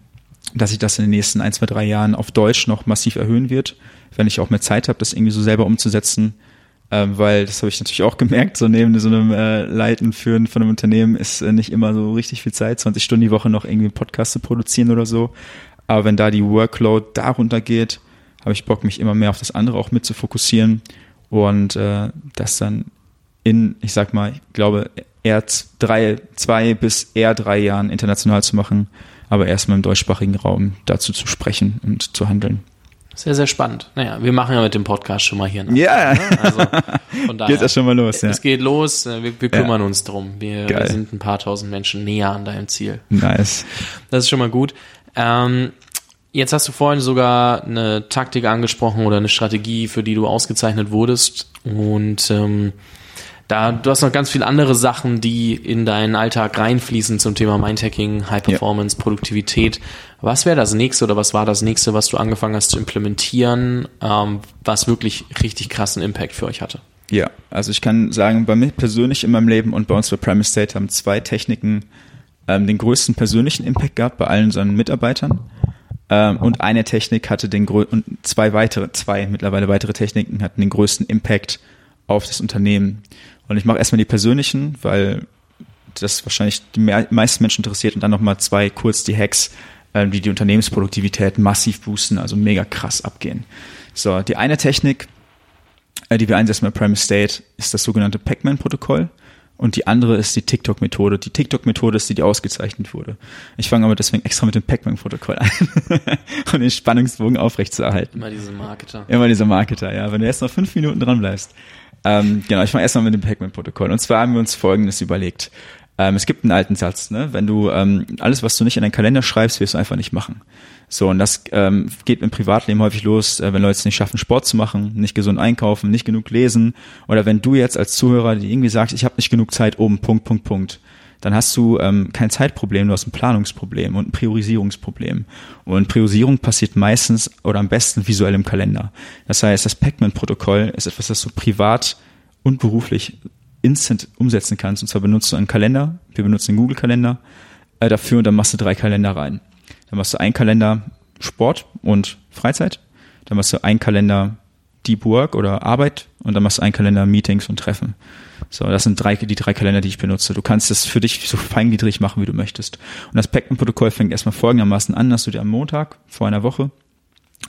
dass sich das in den nächsten ein, zwei, drei Jahren auf Deutsch noch massiv erhöhen wird, wenn ich auch mehr Zeit habe, das irgendwie so selber umzusetzen. Ähm, weil das habe ich natürlich auch gemerkt, so neben so einem äh, Leiten, Führen von einem Unternehmen ist äh, nicht immer so richtig viel Zeit, 20 Stunden die Woche noch irgendwie einen Podcast zu produzieren oder so. Aber wenn da die Workload darunter geht, habe ich Bock, mich immer mehr auf das andere auch mit zu fokussieren und äh, das dann in, ich sag mal, ich glaube, eher drei, zwei bis eher drei Jahren international zu machen, aber erstmal im deutschsprachigen Raum dazu zu sprechen und zu handeln. Sehr, sehr spannend. Naja, wir machen ja mit dem Podcast schon mal hier. Nach, ja, ne? also von daher, geht ja schon mal los. Ja. Es geht los, wir, wir kümmern ja. uns drum. Wir, wir, sind ein paar tausend Menschen näher an deinem Ziel. Nice. Das ist schon mal gut. Ähm, Jetzt hast du vorhin sogar eine Taktik angesprochen oder eine Strategie, für die du ausgezeichnet wurdest. Und ähm, da du hast noch ganz viele andere Sachen, die in deinen Alltag reinfließen zum Thema Mindhacking, High Performance, ja. Produktivität. Was wäre das nächste oder was war das nächste, was du angefangen hast zu implementieren, ähm, was wirklich richtig krassen Impact für euch hatte? Ja, also ich kann sagen, bei mir persönlich in meinem Leben und bei uns bei Prime State haben zwei Techniken ähm, den größten persönlichen Impact gehabt bei allen unseren Mitarbeitern. Ähm, und eine Technik hatte den und zwei weitere, zwei mittlerweile weitere Techniken hatten den größten Impact auf das Unternehmen. Und ich mache erstmal die persönlichen, weil das wahrscheinlich die meisten Menschen interessiert und dann nochmal zwei kurz die Hacks, ähm, die die Unternehmensproduktivität massiv boosten, also mega krass abgehen. So, die eine Technik, äh, die wir einsetzen bei Prime State, ist das sogenannte Pac-Man-Protokoll. Und die andere ist die TikTok-Methode. Die TikTok-Methode ist die, die ausgezeichnet wurde. Ich fange aber deswegen extra mit dem Pac-Man-Protokoll <laughs> an, um den Spannungsbogen aufrechtzuerhalten. Immer diese Marketer. Immer diese Marketer, ja. Wenn du jetzt noch fünf Minuten dran bleibst. Ähm, genau, ich fange erstmal mit dem Pac-Man-Protokoll. Und zwar haben wir uns Folgendes überlegt. Ähm, es gibt einen alten Satz, ne? Wenn du ähm, alles, was du nicht in deinen Kalender schreibst, wirst du einfach nicht machen. So, und das ähm, geht im Privatleben häufig los, äh, wenn Leute es nicht schaffen, Sport zu machen, nicht gesund einkaufen, nicht genug lesen. Oder wenn du jetzt als Zuhörer irgendwie sagst, ich habe nicht genug Zeit oben, Punkt, Punkt, Punkt dann hast du ähm, kein Zeitproblem, du hast ein Planungsproblem und ein Priorisierungsproblem. Und Priorisierung passiert meistens oder am besten visuell im Kalender. Das heißt, das Pacman-Protokoll ist etwas, das du privat und beruflich instant umsetzen kannst. Und zwar benutzt du einen Kalender, wir benutzen den Google-Kalender äh, dafür und dann machst du drei Kalender rein. Dann machst du einen Kalender Sport und Freizeit, dann machst du einen Kalender Deep Work oder Arbeit und dann machst du einen Kalender Meetings und Treffen. So, das sind drei, die drei Kalender, die ich benutze. Du kannst das für dich so feingliedrig machen, wie du möchtest. Und das Packman-Protokoll fängt erstmal folgendermaßen an, dass du dir am Montag vor einer Woche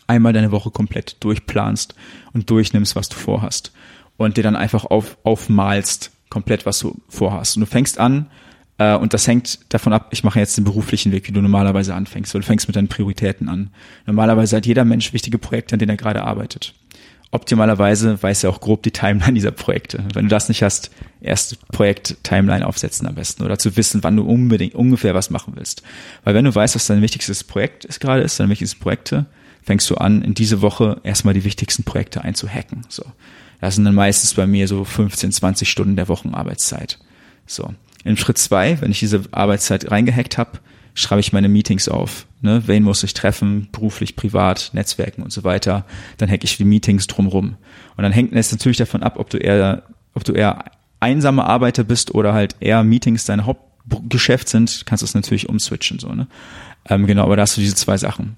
einmal deine Woche komplett durchplanst und durchnimmst, was du vorhast und dir dann einfach auf, aufmalst, komplett, was du vorhast. Und du fängst an, äh, und das hängt davon ab, ich mache jetzt den beruflichen Weg, wie du normalerweise anfängst. Du fängst mit deinen Prioritäten an. Normalerweise hat jeder Mensch wichtige Projekte, an denen er gerade arbeitet. Optimalerweise weiß er auch grob die Timeline dieser Projekte. Wenn du das nicht hast, erst Projekt-Timeline aufsetzen am besten oder zu wissen, wann du unbedingt ungefähr was machen willst. Weil wenn du weißt, was dein wichtigstes Projekt ist gerade ist, deine wichtigsten Projekte, fängst du an, in diese Woche erstmal die wichtigsten Projekte einzuhacken. So. Das sind dann meistens bei mir so 15, 20 Stunden der Wochenarbeitszeit. So. In Schritt zwei, wenn ich diese Arbeitszeit reingehackt habe, schreibe ich meine Meetings auf. Ne? Wen muss ich treffen, beruflich, privat, Netzwerken und so weiter. Dann hacke ich die Meetings drumrum. Und dann hängt es natürlich davon ab, ob du eher, ob du eher einsamer Arbeiter bist oder halt eher Meetings dein Hauptgeschäft sind, kannst du es natürlich umswitchen. So, ne? Ähm, genau, aber da hast du diese zwei Sachen.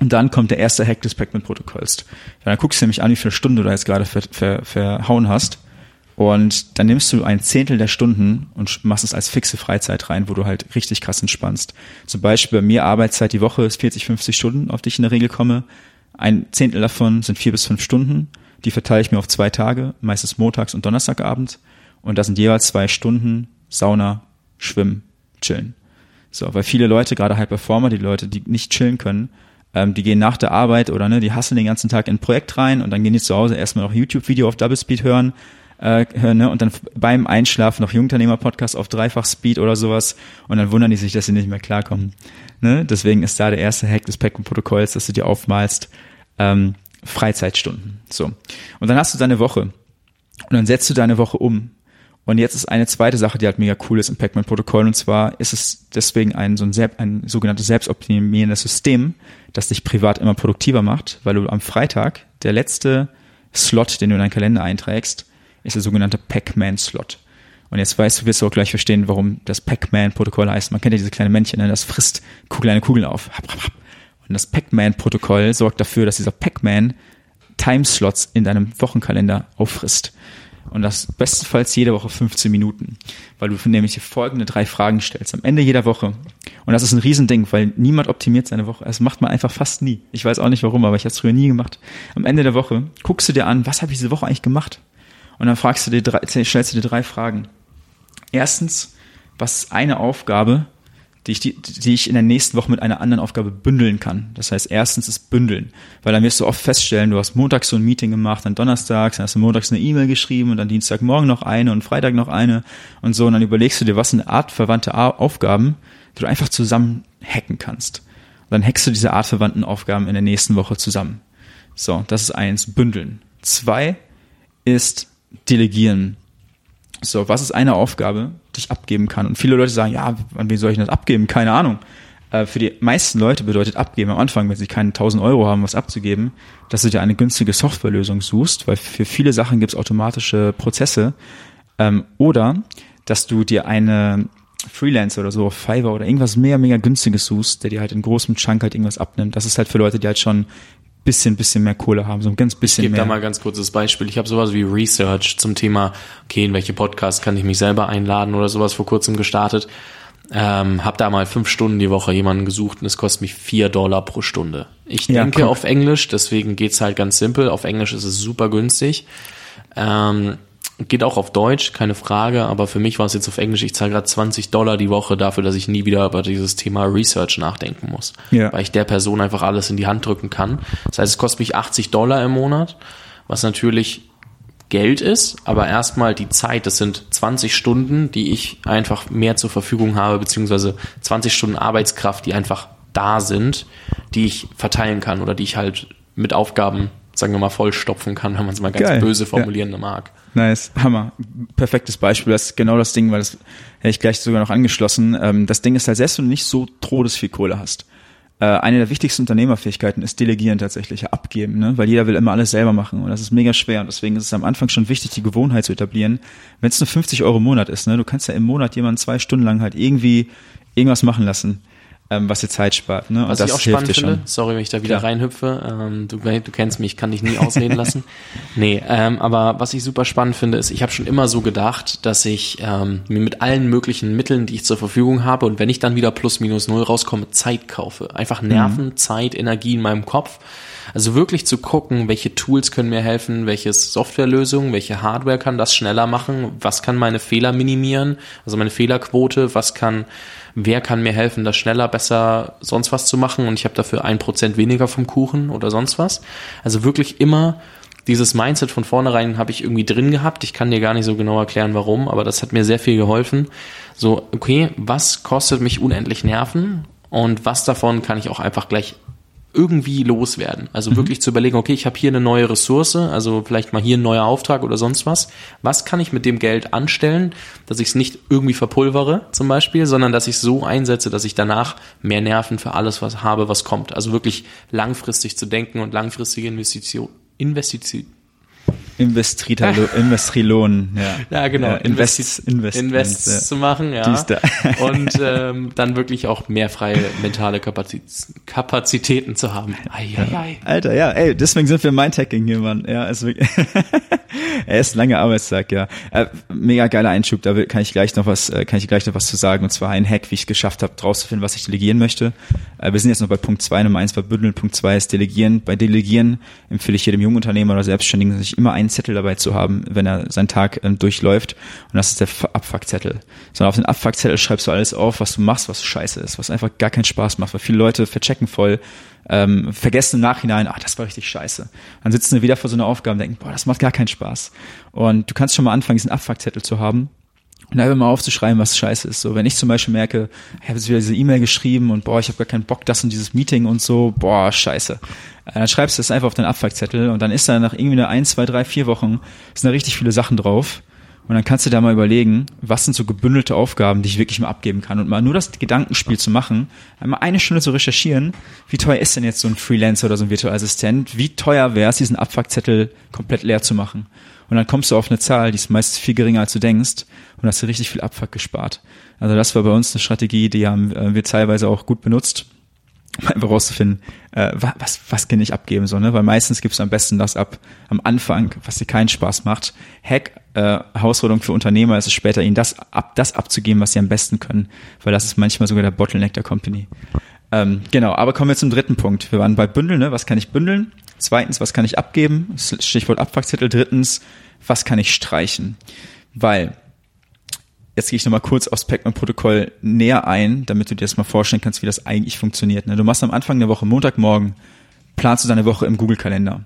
Und dann kommt der erste Hack des Pac-Man-Protokolls. Dann guckst du nämlich an, wie viele Stunden du da jetzt gerade ver, ver, verhauen hast. Und dann nimmst du ein Zehntel der Stunden und machst es als fixe Freizeit rein, wo du halt richtig krass entspannst. Zum Beispiel bei mir Arbeitszeit die Woche ist 40, 50 Stunden, auf die ich in der Regel komme. Ein Zehntel davon sind vier bis fünf Stunden. Die verteile ich mir auf zwei Tage, meistens montags und Donnerstagabend. Und das sind jeweils zwei Stunden Sauna, Schwimmen, Chillen. So, weil viele Leute, gerade High Performer, die Leute, die nicht chillen können, ähm, die gehen nach der Arbeit oder ne, die hassen den ganzen Tag in ein Projekt rein und dann gehen die zu Hause erstmal noch YouTube-Video auf Double Speed hören, äh, ne, und dann beim Einschlafen noch Jungunternehmer-Podcast auf Dreifach Speed oder sowas und dann wundern die sich, dass sie nicht mehr klarkommen. Ne? Deswegen ist da der erste Hack des Packman-Protokolls, dass du dir aufmalst, ähm, Freizeitstunden. So. Und dann hast du deine Woche. Und dann setzt du deine Woche um. Und jetzt ist eine zweite Sache, die halt mega cool ist im Pac-Man-Protokoll, und zwar ist es deswegen ein, so ein, ein sogenanntes selbstoptimierendes System, das dich privat immer produktiver macht, weil du am Freitag, der letzte Slot, den du in deinen Kalender einträgst, ist der sogenannte Pac-Man-Slot. Und jetzt weißt du, wirst du auch gleich verstehen, warum das Pac-Man-Protokoll heißt. Man kennt ja diese kleine Männchen, ne? das frisst kleine Kugeln auf. Und das Pac-Man-Protokoll sorgt dafür, dass dieser Pac-Man Timeslots in deinem Wochenkalender auffrisst. Und das bestenfalls jede Woche 15 Minuten, weil du nämlich die folgende drei Fragen stellst am Ende jeder Woche. Und das ist ein Riesending, weil niemand optimiert seine Woche. Das macht man einfach fast nie. Ich weiß auch nicht warum, aber ich habe es früher nie gemacht. Am Ende der Woche guckst du dir an, was habe ich diese Woche eigentlich gemacht? Und dann fragst du dir drei, stellst du dir drei Fragen. Erstens, was ist eine Aufgabe, die ich, die, die ich in der nächsten Woche mit einer anderen Aufgabe bündeln kann. Das heißt, erstens ist bündeln, weil dann wirst du oft feststellen, du hast montags so ein Meeting gemacht, dann donnerstags, dann hast du montags eine E-Mail geschrieben und dann Dienstagmorgen noch eine und Freitag noch eine und so und dann überlegst du dir, was sind artverwandte Aufgaben, die du einfach zusammen hacken kannst. Dann hackst du diese artverwandten Aufgaben in der nächsten Woche zusammen. So, das ist eins, bündeln. Zwei ist delegieren. So, was ist eine Aufgabe, die ich abgeben kann? Und viele Leute sagen, ja, an wen soll ich das abgeben? Keine Ahnung. Äh, für die meisten Leute bedeutet abgeben am Anfang, wenn sie keine 1000 Euro haben, was abzugeben, dass du dir eine günstige Softwarelösung suchst, weil für viele Sachen gibt es automatische Prozesse. Ähm, oder, dass du dir eine Freelancer oder so auf Fiverr oder irgendwas mega, mega günstiges suchst, der dir halt in großem Chunk halt irgendwas abnimmt. Das ist halt für Leute, die halt schon bisschen, bisschen mehr Kohle haben, so ein ganz bisschen ich gebe mehr. da mal ganz kurzes Beispiel. Ich habe sowas wie Research zum Thema, okay, in welche Podcasts kann ich mich selber einladen oder sowas vor kurzem gestartet. Ähm, hab da mal fünf Stunden die Woche jemanden gesucht und es kostet mich vier Dollar pro Stunde. Ich Ja, denke guck. auf Englisch, deswegen geht's halt ganz simpel. Auf Englisch ist es super günstig. Ähm, geht auch auf Deutsch, keine Frage, aber für mich war es jetzt auf Englisch, ich zahle gerade 20 Dollar die Woche dafür, dass ich nie wieder über dieses Thema Research nachdenken muss. Ja. Weil ich der Person einfach alles in die Hand drücken kann. Das heißt, es kostet mich 80 Dollar im Monat, was natürlich Geld ist, aber erstmal die Zeit, das sind 20 Stunden, die ich einfach mehr zur Verfügung habe, beziehungsweise 20 Stunden Arbeitskraft, die einfach da sind, die ich verteilen kann oder die ich halt mit Aufgaben, sagen wir mal, vollstopfen kann, wenn man es mal ganz Geil, böse ja. formulieren mag. Nice, Hammer. Perfektes Beispiel. Das ist genau das Ding, weil das hätte ich gleich sogar noch angeschlossen. Ähm, das Ding ist halt, selbst wenn du nicht so todesviel Kohle hast, äh, eine der wichtigsten Unternehmerfähigkeiten ist Delegieren tatsächlich, ja, abgeben, ne? weil jeder will immer alles selber machen und das ist mega schwer und deswegen ist es am Anfang schon wichtig, die Gewohnheit zu etablieren. Wenn es nur 50 Euro im Monat ist, ne? du kannst ja im Monat jemanden zwei Stunden lang halt irgendwie irgendwas machen lassen, ähm, was dir Zeit spart. Ne? Was und ich das auch hilft spannend finde, schon. sorry, wenn ich da wieder Klar. reinhüpfe, ähm, du, du kennst mich, ich kann dich nie ausreden lassen. <laughs> Nee, ähm, aber was ich super spannend finde, ist, ich habe schon immer so gedacht, dass ich ähm, mir mit allen möglichen Mitteln, die ich zur Verfügung habe und wenn ich dann wieder plus minus null rauskomme, Zeit kaufe. Einfach Nerven, Zeit, Energie in meinem Kopf. Also wirklich zu gucken, welche Tools können mir helfen, welche Softwarelösung, welche Hardware kann das schneller machen, was kann meine Fehler minimieren, also meine Fehlerquote, was kann, wer kann mir helfen, das schneller, besser, sonst was zu machen und ich habe dafür ein Prozent weniger vom Kuchen oder sonst was. Also wirklich immer dieses Mindset von vornherein habe ich irgendwie drin gehabt. Ich kann dir gar nicht so genau erklären, warum, aber das hat mir sehr viel geholfen. So, okay, was kostet mich unendlich Nerven und was davon kann ich auch einfach gleich irgendwie loswerden. Also wirklich zu überlegen, okay, ich habe hier eine neue Ressource, also vielleicht mal hier ein neuer Auftrag oder sonst was. Was kann ich mit dem Geld anstellen, dass ich es nicht irgendwie verpulvere zum Beispiel, sondern dass ich es so einsetze, dass ich danach mehr Nerven für alles was habe, was kommt. Also wirklich langfristig zu denken und langfristige Investition, Investition, Investilonen, <laughs> ja. ja, genau. Ja, Invest, Investments, Invests ja. zu machen, ja. Da. <laughs> Und ähm, dann wirklich auch mehr freie mentale Kapaziz Kapazitäten zu haben. Ei, ei, ei. Alter, ja, ey, deswegen sind wir Mindhacking hier, Mann. Ja, wirklich <laughs> er ist ein langer Arbeitstag, ja. Äh, mega geiler Einschub, da kann ich gleich noch was, äh, kann ich gleich noch was zu sagen. Und zwar ein Hack, wie ich es geschafft habe, rauszufinden, was ich delegieren möchte. Äh, wir sind jetzt noch bei Punkt zwei. Nummer eins war Bündeln, Punkt zwei ist Delegieren. Bei Delegieren empfehle ich jedem jungen Unternehmer oder Selbstständigen, sich immer einen Zettel dabei zu haben, wenn er seinen Tag ähm, durchläuft. Und das ist der Abfuckzettel. Sondern auf den Abfuckzettel schreibst du alles auf, was du machst, was scheiße ist, was einfach gar keinen Spaß macht, weil viele Leute verchecken voll, ähm, vergessen im Nachhinein, ah, das war richtig scheiße. Dann sitzen sie wieder vor so einer Aufgabe und denken, boah, das macht gar keinen Spaß. Und du kannst schon mal anfangen, diesen Abfuckzettel zu haben und einfach mal aufzuschreiben, was scheiße ist. So, wenn ich zum Beispiel merke, ich habe jetzt wieder diese E-Mail geschrieben und boah, ich habe gar keinen Bock, das und dieses Meeting und so, boah, scheiße. Äh, Dann schreibst du das einfach auf deinen Abfuckzettel und dann ist da nach irgendwie eine ein, zwei, drei, vier Wochen sind da richtig viele Sachen drauf. Und dann kannst du da mal überlegen, was sind so gebündelte Aufgaben, die ich wirklich mal abgeben kann. Und mal nur das Gedankenspiel zu machen, einmal eine Stunde zu recherchieren, wie teuer ist denn jetzt so ein Freelancer oder so ein Virtualassistent? Wie teuer wäre es, diesen Abfuckzettel komplett leer zu machen? Und dann kommst du auf eine Zahl, die ist meist viel geringer, als du denkst, und hast dir richtig viel Abfuck gespart. Also das war bei uns eine Strategie, die haben äh, wir teilweise auch gut benutzt einfach rauszufinden, äh, wa- was, was kann ich abgeben, so, ne? Weil meistens gibst du am besten das ab am Anfang, was dir keinen Spaß macht. Hack, äh, Herausforderung für Unternehmer ist es später, ihnen das ab, das abzugeben, was sie am besten können, weil das ist manchmal sogar der Bottleneck der Company. Ähm, genau, aber kommen wir zum dritten Punkt. Wir waren bei Bündeln, ne? Was kann ich bündeln? Zweitens, was kann ich abgeben? Stichwort Abfuckzettel. Drittens, was kann ich streichen? Weil Jetzt gehe ich nochmal kurz aufs Pac-Man-Protokoll näher ein, damit du dir das mal vorstellen kannst, wie das eigentlich funktioniert. ne? Du machst am Anfang der Woche, Montagmorgen, planst du deine Woche im Google-Kalender.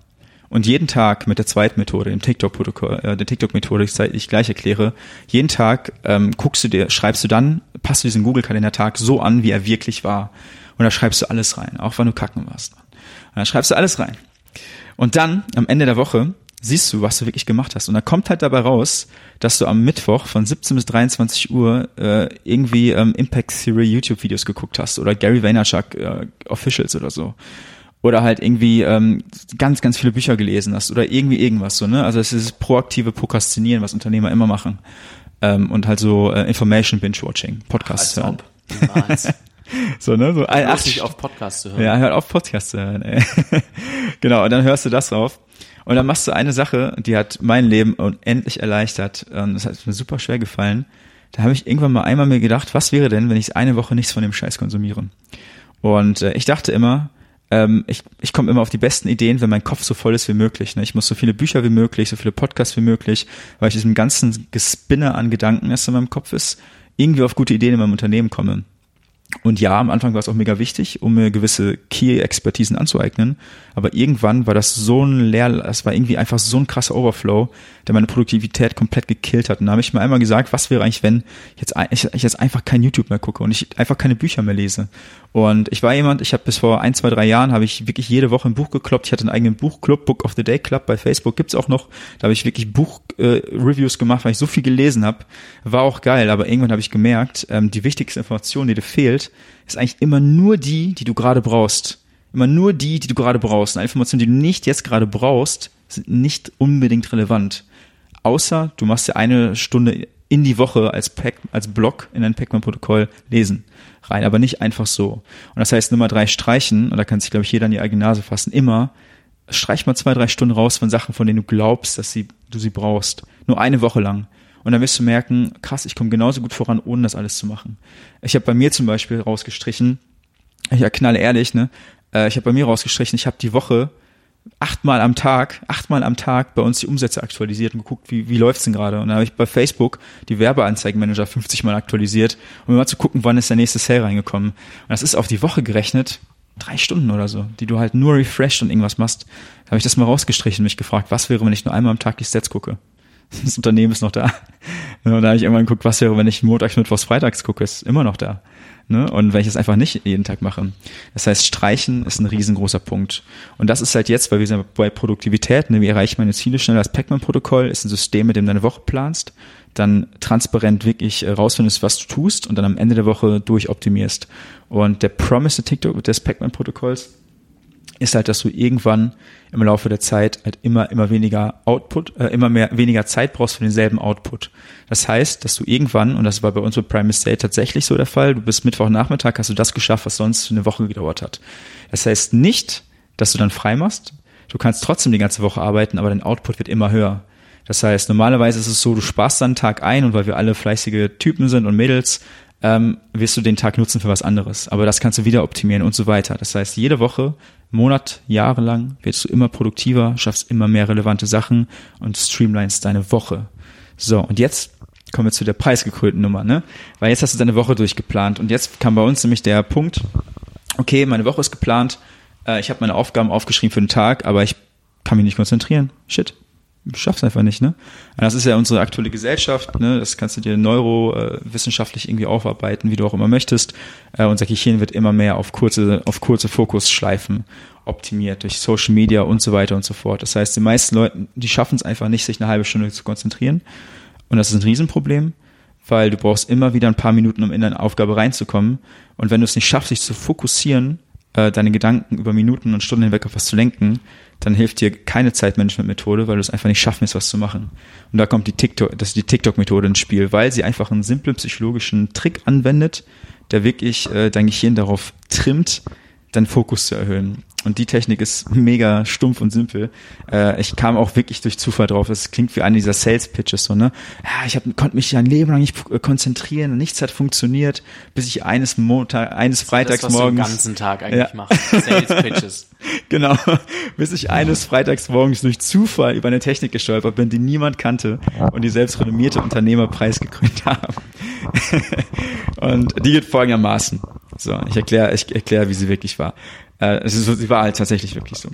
Und jeden Tag mit der zweiten Methode, dem TikTok-Protokoll, äh, der TikTok-Methode, die ich- ich gleich erkläre, jeden Tag ähm, guckst du dir, schreibst du dann, passt du diesen Google-Kalender-Tag so an, wie er wirklich war. Und da schreibst du alles rein, auch wenn du kacken warst. Und da schreibst du alles rein. Und dann, am Ende der Woche, siehst du, was du wirklich gemacht hast. Und da kommt halt dabei raus, dass du am Mittwoch von 17 bis 23 Uhr äh, irgendwie ähm, Impact Theory YouTube-Videos geguckt hast oder Gary Vaynerchuk äh, Officials oder so. Oder halt irgendwie ähm, ganz, ganz viele Bücher gelesen hast oder irgendwie irgendwas so, ne? Also es ist proaktive Prokrastinieren, was Unternehmer immer machen. Ähm, und halt so äh, Information Binge-Watching, Podcasts hören. <laughs> so, ne? So ein, ach, auf Podcasts zu hören. Ja, hört auf Podcasts zu hören, ey. <laughs> genau, und dann hörst du das drauf und dann machst du eine Sache, die hat mein Leben unendlich erleichtert. Und das hat mir super schwer gefallen. Da habe ich irgendwann mal einmal mir gedacht, was wäre denn, wenn ich eine Woche nichts von dem Scheiß konsumiere? Und äh, ich dachte immer, ähm, ich, ich komme immer auf die besten Ideen, wenn mein Kopf so voll ist wie möglich. Ne? Ich muss so viele Bücher wie möglich, so viele Podcasts wie möglich, weil ich diesem ganzen Gespinner an Gedanken, das in meinem Kopf ist, irgendwie auf gute Ideen in meinem Unternehmen komme. Und ja, am Anfang war es auch mega wichtig, um mir gewisse Key-Expertisen anzueignen. Aber irgendwann war das so ein Leer, es war irgendwie einfach so ein krasser Overflow, der meine Produktivität komplett gekillt hat. Und da habe ich mir einmal gesagt, was wäre eigentlich, wenn ich jetzt, ich, ich jetzt einfach kein YouTube mehr gucke und ich einfach keine Bücher mehr lese. Und ich war jemand, ich habe bis vor ein, zwei, drei Jahren, habe ich wirklich jede Woche ein Buch gekloppt. Ich hatte einen eigenen Buchclub, Book of the Day Club bei Facebook, gibt's auch noch. Da habe ich wirklich Buch-Reviews äh, gemacht, weil ich so viel gelesen habe. War auch geil, aber irgendwann habe ich gemerkt, ähm, die wichtigste Information, die dir fehlt, ist eigentlich immer nur die, die du gerade brauchst. Immer nur die, die du gerade brauchst. Eine Information, die du nicht jetzt gerade brauchst, sind nicht unbedingt relevant. Außer du machst dir eine Stunde in die Woche als Pack, als Block in ein Pacman-Protokoll lesen rein, aber nicht einfach so. Und das heißt Nummer drei streichen, und da kann sich, glaube ich, jeder an die eigene Nase fassen, immer, streich mal zwei, drei Stunden raus von Sachen, von denen du glaubst, dass sie, du sie brauchst. Nur eine Woche lang. Und dann wirst du merken, krass, ich komme genauso gut voran, ohne das alles zu machen. Ich habe bei mir zum Beispiel rausgestrichen, ich ja knalle ehrlich, ne? Äh, ich habe bei mir rausgestrichen, ich habe die Woche achtmal am Tag, achtmal am Tag bei uns die Umsätze aktualisiert und geguckt, wie, wie läuft's denn gerade. Und dann habe ich bei Facebook die Werbeanzeigenmanager 50 Mal aktualisiert, um mal zu gucken, wann ist der nächste Sale reingekommen. Und das ist auf die Woche gerechnet drei Stunden oder so, die du halt nur refreshed und irgendwas machst. Da habe ich das mal rausgestrichen und mich gefragt, was wäre, wenn ich nur einmal am Tag die Stats gucke? <laughs> Das Unternehmen ist noch da. Und da habe ich irgendwann geguckt, was wäre, wenn ich montags, mittwochs, freitags gucke, ist immer noch da. Ne? Und wenn ich es einfach nicht jeden Tag mache. Das heißt, streichen ist ein riesengroßer Punkt. Und das ist halt jetzt, weil wir sind bei Produktivität, ne? wie erreiche ich meine Ziele schneller? Das Pac-Man-Protokoll ist ein System, mit dem du deine Woche planst, dann transparent wirklich äh, rausfindest, was du tust und dann am Ende der Woche durchoptimierst. Und der Promise TikTok des Pac-Man-Protokolls ist halt, dass du irgendwann im Laufe der Zeit halt immer, immer weniger Output, äh, immer mehr, weniger Zeit brauchst für denselben Output. Das heißt, dass du irgendwann, und das war bei uns mit Prime Estate tatsächlich so der Fall, du bist Mittwochnachmittag, hast du das geschafft, was sonst eine Woche gedauert hat. Das heißt nicht, dass du dann frei machst. Du kannst trotzdem die ganze Woche arbeiten, aber dein Output wird immer höher. Das heißt, normalerweise ist es so, du sparst dann einen Tag ein und weil wir alle fleißige Typen sind und Mädels, ähm, wirst du den Tag nutzen für was anderes. Aber das kannst du wieder optimieren und so weiter. Das heißt, jede Woche, Monat, Jahre lang wirst du immer produktiver, schaffst immer mehr relevante Sachen und streamlinest deine Woche. So, und jetzt kommen wir zu der preisgekrönten Nummer, ne? Weil jetzt hast du deine Woche durchgeplant und jetzt kam bei uns nämlich der Punkt, okay, meine Woche ist geplant, äh, ich habe meine Aufgaben aufgeschrieben für den Tag, aber ich kann mich nicht konzentrieren. Shit, schaff's einfach nicht, ne? Das ist ja unsere aktuelle Gesellschaft, ne? Das kannst du dir neurowissenschaftlich irgendwie aufarbeiten, wie du auch immer möchtest. Äh, unser Gehirn wird immer mehr auf kurze, auf kurze Fokusschleifen optimiert durch Social Media und so weiter und so fort. Das heißt, die meisten Leute, die schaffen es einfach nicht, sich eine halbe Stunde zu konzentrieren. Und das ist ein Riesenproblem, weil du brauchst immer wieder ein paar Minuten, um in deine Aufgabe reinzukommen. Und wenn du es nicht schaffst, dich zu fokussieren, äh, deine Gedanken über Minuten und Stunden hinweg auf was zu lenken, dann hilft dir keine Zeitmanagement-Methode, weil du es einfach nicht schaffen wirst, was zu machen. Und da kommt die TikTok, das ist die TikTok-Methode ins Spiel, weil sie einfach einen simplen psychologischen Trick anwendet, der wirklich äh, dein Gehirn darauf trimmt, deinen Fokus zu erhöhen. Und die Technik ist mega stumpf und simpel. Äh, ich kam auch wirklich durch Zufall drauf. Es klingt wie einer dieser Sales Pitches so, ne? Ja, ich hab, konnte mich ja ein Leben lang nicht konzentrieren und nichts hat funktioniert, bis ich eines Montag, eines Freitags das, was. Du den ganzen Tag eigentlich ja. machst. Sales Pitches. <laughs> genau. Bis ich eines Freitags morgens durch Zufall über eine Technik gestolpert bin, die niemand kannte und die selbst renommierte Unternehmer preisgekrönt haben. <laughs> und die geht folgendermaßen. So, ich erkläre, ich erkläre, wie sie wirklich war. Äh, es ist, sie war halt tatsächlich wirklich so.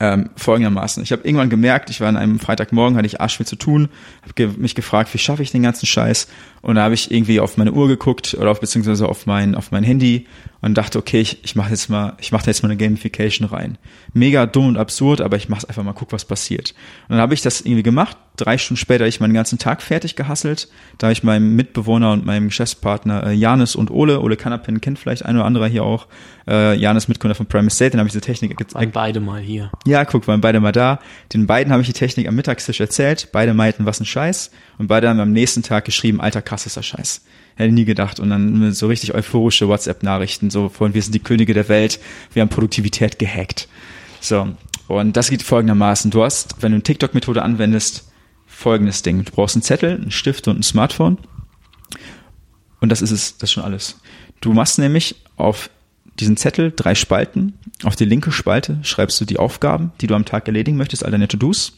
ähm, folgendermaßen. Ich habe irgendwann gemerkt, ich war an einem Freitagmorgen, hatte ich arsch viel zu tun, habe ge mich gefragt, wie schaffe ich den ganzen Scheiß? Und da habe ich irgendwie auf meine Uhr geguckt oder auf beziehungsweise auf mein auf mein Handy und dachte, okay, ich, ich mache jetzt mal, ich mache jetzt mal eine Gamification rein. Mega dumm und absurd, aber ich mache einfach mal, guck, was passiert. Und dann habe ich das irgendwie gemacht. Drei Stunden später habe ich meinen ganzen Tag fertig gehasselt. Da habe ich meinem Mitbewohner und meinem Geschäftspartner äh, Janis und Ole, Ole Kanapin kennt vielleicht ein oder anderer hier auch, äh, Janis Mitgründer von Prime State, dann habe ich diese Technik gezeigt. Waren beide mal hier. Ja, guck, waren beide mal da. Den beiden habe ich die Technik am Mittagstisch erzählt. Beide meinten, was ein Scheiß. Und beide haben am nächsten Tag geschrieben, alter, krass ist der Scheiß. Hätte nie gedacht. Und dann so richtig euphorische WhatsApp-Nachrichten, so von wir sind die Könige der Welt, wir haben Produktivität gehackt. So. Und das geht folgendermaßen. Du hast, wenn du eine TikTok-Methode anwendest, folgendes Ding. Du brauchst einen Zettel, einen Stift und ein Smartphone. Und das ist es, das ist schon alles. Du machst nämlich auf diesen Zettel drei Spalten. Auf die linke Spalte schreibst du die Aufgaben, die du am Tag erledigen möchtest, all deine To-Dos.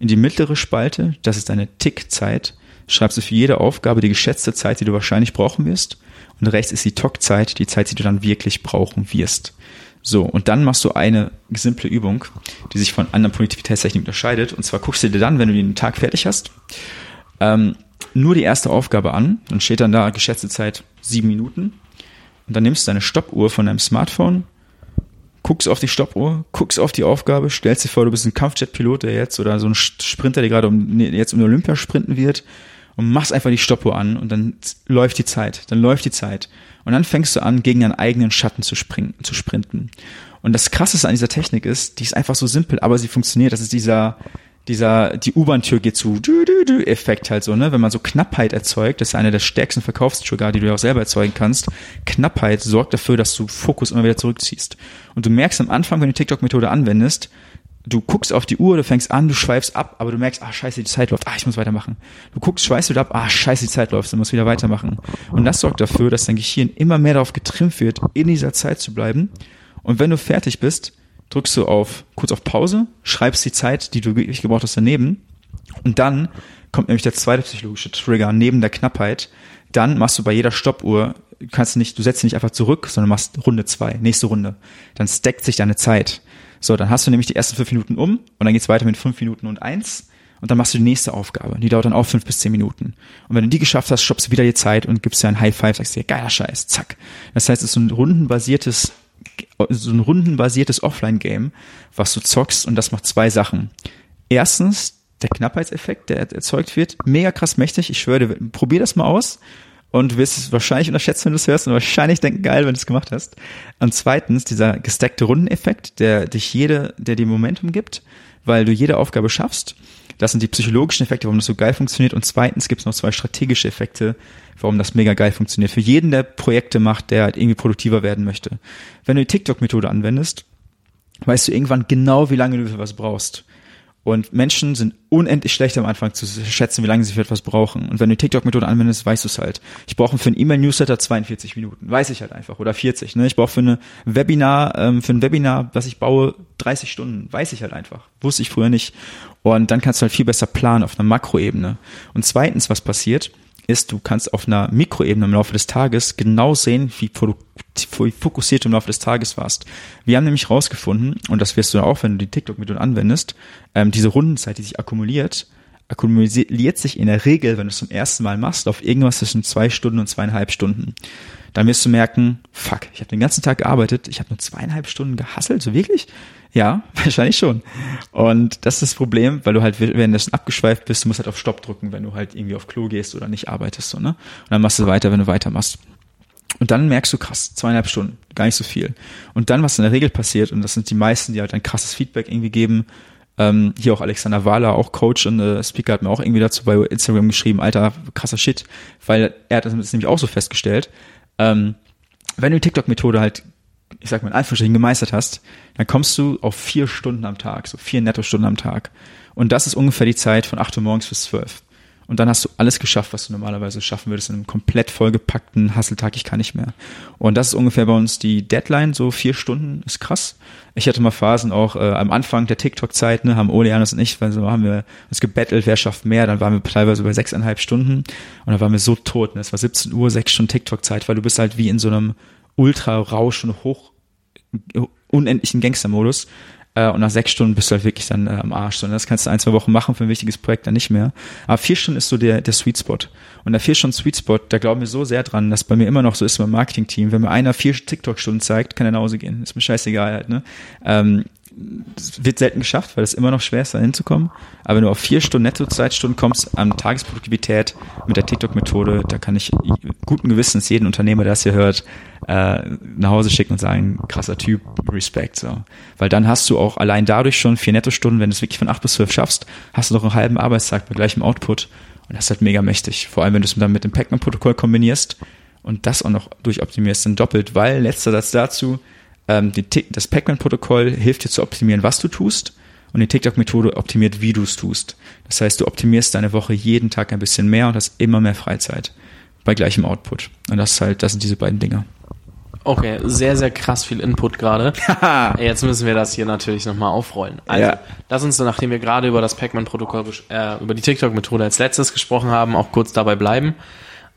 In die mittlere Spalte, das ist deine Tickzeit, schreibst du für jede Aufgabe die geschätzte Zeit, die du wahrscheinlich brauchen wirst. Und rechts ist die Talkzeit, die Zeit, die du dann wirklich brauchen wirst. So, und dann machst du eine simple Übung, die sich von anderen Produktivitätstechniken unterscheidet. Und zwar guckst du dir dann, wenn du den Tag fertig hast, ähm, nur die erste Aufgabe an. Dann steht dann da geschätzte Zeit sieben Minuten. Und dann nimmst du deine Stoppuhr von deinem Smartphone, guckst auf die Stoppuhr, guckst auf die Aufgabe, stellst dir vor, du bist ein Kampfjet-Pilot, der jetzt oder so ein Sprinter, der gerade um, jetzt um Olympia sprinten wird und machst einfach die Stoppuhr an und dann läuft die Zeit, dann läuft die Zeit. Und dann fängst du an, gegen deinen eigenen Schatten zu springen, zu sprinten. Und das Krasseste an dieser Technik ist, die ist einfach so simpel, aber sie funktioniert. Das ist dieser, dieser, die U-Bahn-Tür geht zu, du, du, du, Effekt halt so, ne? Wenn man so Knappheit erzeugt, das ist einer der stärksten Verkaufstrigger, die du ja auch selber erzeugen kannst. Knappheit sorgt dafür, dass du Fokus immer wieder zurückziehst. Und du merkst am Anfang, wenn du die TikTok-Methode anwendest, du guckst auf die Uhr, du fängst an, du schweifst ab, aber du merkst, ah, scheiße, die Zeit läuft, ah, ich muss weitermachen. Du guckst, schweifst wieder ab, ah, scheiße, die Zeit läuft, du musst wieder weitermachen. Und das sorgt dafür, dass dein Gehirn immer mehr darauf getrimmt wird, in dieser Zeit zu bleiben. Und wenn du fertig bist, drückst du auf, kurz auf Pause, schreibst die Zeit, die du wirklich gebraucht hast, daneben. Und dann kommt nämlich der zweite psychologische Trigger neben der Knappheit. Dann machst du bei jeder Stoppuhr, kannst nicht, du setzt nicht einfach zurück, sondern machst Runde zwei, nächste Runde. Dann stackt sich deine Zeit. So, dann hast du nämlich die ersten fünf Minuten um und dann geht's weiter mit fünf Minuten und eins und dann machst du die nächste Aufgabe. Die dauert dann auch fünf bis zehn Minuten. Und wenn du die geschafft hast, stoppst du wieder die Zeit und gibst dir ein High Five, sagst dir, geiler Scheiß, zack. Das heißt, es ist so ein rundenbasiertes, so ein rundenbasiertes Offline-Game, was du zockst und das macht zwei Sachen. Erstens, der Knappheitseffekt, der erzeugt wird, mega krass mächtig. Ich schwöre, probier das mal aus und du wirst es wahrscheinlich unterschätzen, wenn du es hörst und wahrscheinlich denken, geil, wenn du es gemacht hast. Und zweitens, dieser gestackte Rundeneffekt, der dich jede, der dir Momentum gibt, weil du jede Aufgabe schaffst. Das sind die psychologischen Effekte, warum das so geil funktioniert. Und zweitens gibt es noch zwei strategische Effekte, warum das mega geil funktioniert. Für jeden, der Projekte macht, der halt irgendwie produktiver werden möchte. Wenn du die TikTok-Methode anwendest, weißt du irgendwann genau, wie lange du für was brauchst. Und Menschen sind unendlich schlecht am Anfang zu schätzen, wie lange sie für etwas brauchen. Und wenn du TikTok-Methode anwendest, weißt du es halt. Ich brauche für ein E-Mail-Newsletter 42 Minuten. Weiß ich halt einfach. Oder 40. Ne? Ich brauche für eine Webinar, ähm, für ein Webinar, was ich baue, 30 Stunden. Weiß ich halt einfach. Wusste ich früher nicht. Und dann kannst du halt viel besser planen auf einer Makroebene. Und zweitens, was passiert, ist, du kannst auf einer Mikroebene im Laufe des Tages genau sehen, wie, wie fokussiert du im Laufe des Tages warst. Wir haben nämlich rausgefunden, und das wirst du auch, wenn du die TikTok-Methode anwendest, ähm, diese Rundenzeit, die sich akkumuliert, akkumuliert sich in der Regel, wenn du es zum ersten Mal machst, auf irgendwas zwischen zwei Stunden und zweieinhalb Stunden. Dann wirst du merken, fuck, ich habe den ganzen Tag gearbeitet, ich habe nur zweieinhalb Stunden gehasselt, so wirklich? Ja, <laughs> wahrscheinlich schon. Und das ist das Problem, weil du halt währenddessen abgeschweift bist, du musst halt auf Stopp drücken, wenn du halt irgendwie auf Klo gehst oder nicht arbeitest, so, ne? Und dann machst du weiter, wenn du weitermachst. Und dann merkst du krass, zweieinhalb Stunden, gar nicht so viel. Und dann, was in der Regel passiert, und das sind die meisten, die halt ein krasses Feedback irgendwie geben, ähm, hier auch Alexander Wahler, auch Coach und äh, Speaker, hat mir auch irgendwie dazu bei Instagram geschrieben, alter, krasser Shit, weil er hat das nämlich auch so festgestellt. Ähm, wenn du die TikTok-Methode halt ich sag mal in Anführungsstrichen gemeistert hast, dann kommst du auf vier Stunden am Tag, so vier Nettostunden am Tag. Und das ist ungefähr die Zeit von acht Uhr morgens bis zwölf. Und dann hast du alles geschafft, was du normalerweise schaffen würdest in einem komplett vollgepackten Hasseltag. Ich kann nicht mehr. Und das ist ungefähr bei uns die Deadline. So vier Stunden ist krass. Ich hatte mal Phasen auch äh, am Anfang der TikTok-Zeit, ne, haben Ole, Janis und ich, weil so haben wir uns gebettelt, wer schafft mehr. Dann waren wir teilweise über sechseinhalb Stunden. Und dann waren wir so tot. Ne? Es war 17 Uhr, sechs Stunden TikTok-Zeit, weil du bist halt wie in so einem Ultra-Rausch und hoch unendlichen Gangster-Modus. Äh, und nach sechs Stunden bist du halt wirklich dann äh, am Arsch. Und das kannst du ein, zwei Wochen machen für ein wichtiges Projekt dann nicht mehr. Aber vier Stunden ist so der, der Sweet Spot. Und der vier Stunden Sweet Spot, da glauben wir so sehr dran, dass bei mir immer noch so ist beim Marketing-Team. Wenn mir einer vier TikTok-Stunden zeigt, kann er nach Hause gehen. Ist mir scheißegal halt, ne? Ähm, das wird selten geschafft, weil es immer noch schwer ist, da hinzukommen. Aber wenn du auf vier Stunden Netto-Zeitstunden kommst an Tagesproduktivität mit der TikTok-Methode, da kann ich guten Gewissens jeden Unternehmer, der das hier hört, äh, nach Hause schicken und sagen, krasser Typ, Respekt. So. Weil dann hast du auch allein dadurch schon vier Nettostunden, wenn du es wirklich von acht bis zwölf schaffst, hast du noch einen halben Arbeitstag bei gleichem Output. Und das ist halt mega mächtig. Vor allem, wenn du es dann mit dem Pac-Man-Protokoll kombinierst und das auch noch durchoptimierst, dann doppelt, weil, letzter Satz dazu, ähm, die, das Pacman-Protokoll hilft dir zu optimieren, was du tust. Und die TikTok-Methode optimiert, wie du es tust. Das heißt, du optimierst deine Woche jeden Tag ein bisschen mehr und hast immer mehr Freizeit bei gleichem Output. Und das ist halt, das sind diese beiden Dinge. Okay, sehr, sehr krass viel Input gerade. <laughs> Jetzt müssen wir das hier natürlich nochmal aufrollen. Also, ja. lass uns, nachdem wir gerade über das Pacman-Protokoll, äh, über die TikTok-Methode als letztes gesprochen haben, auch kurz dabei bleiben.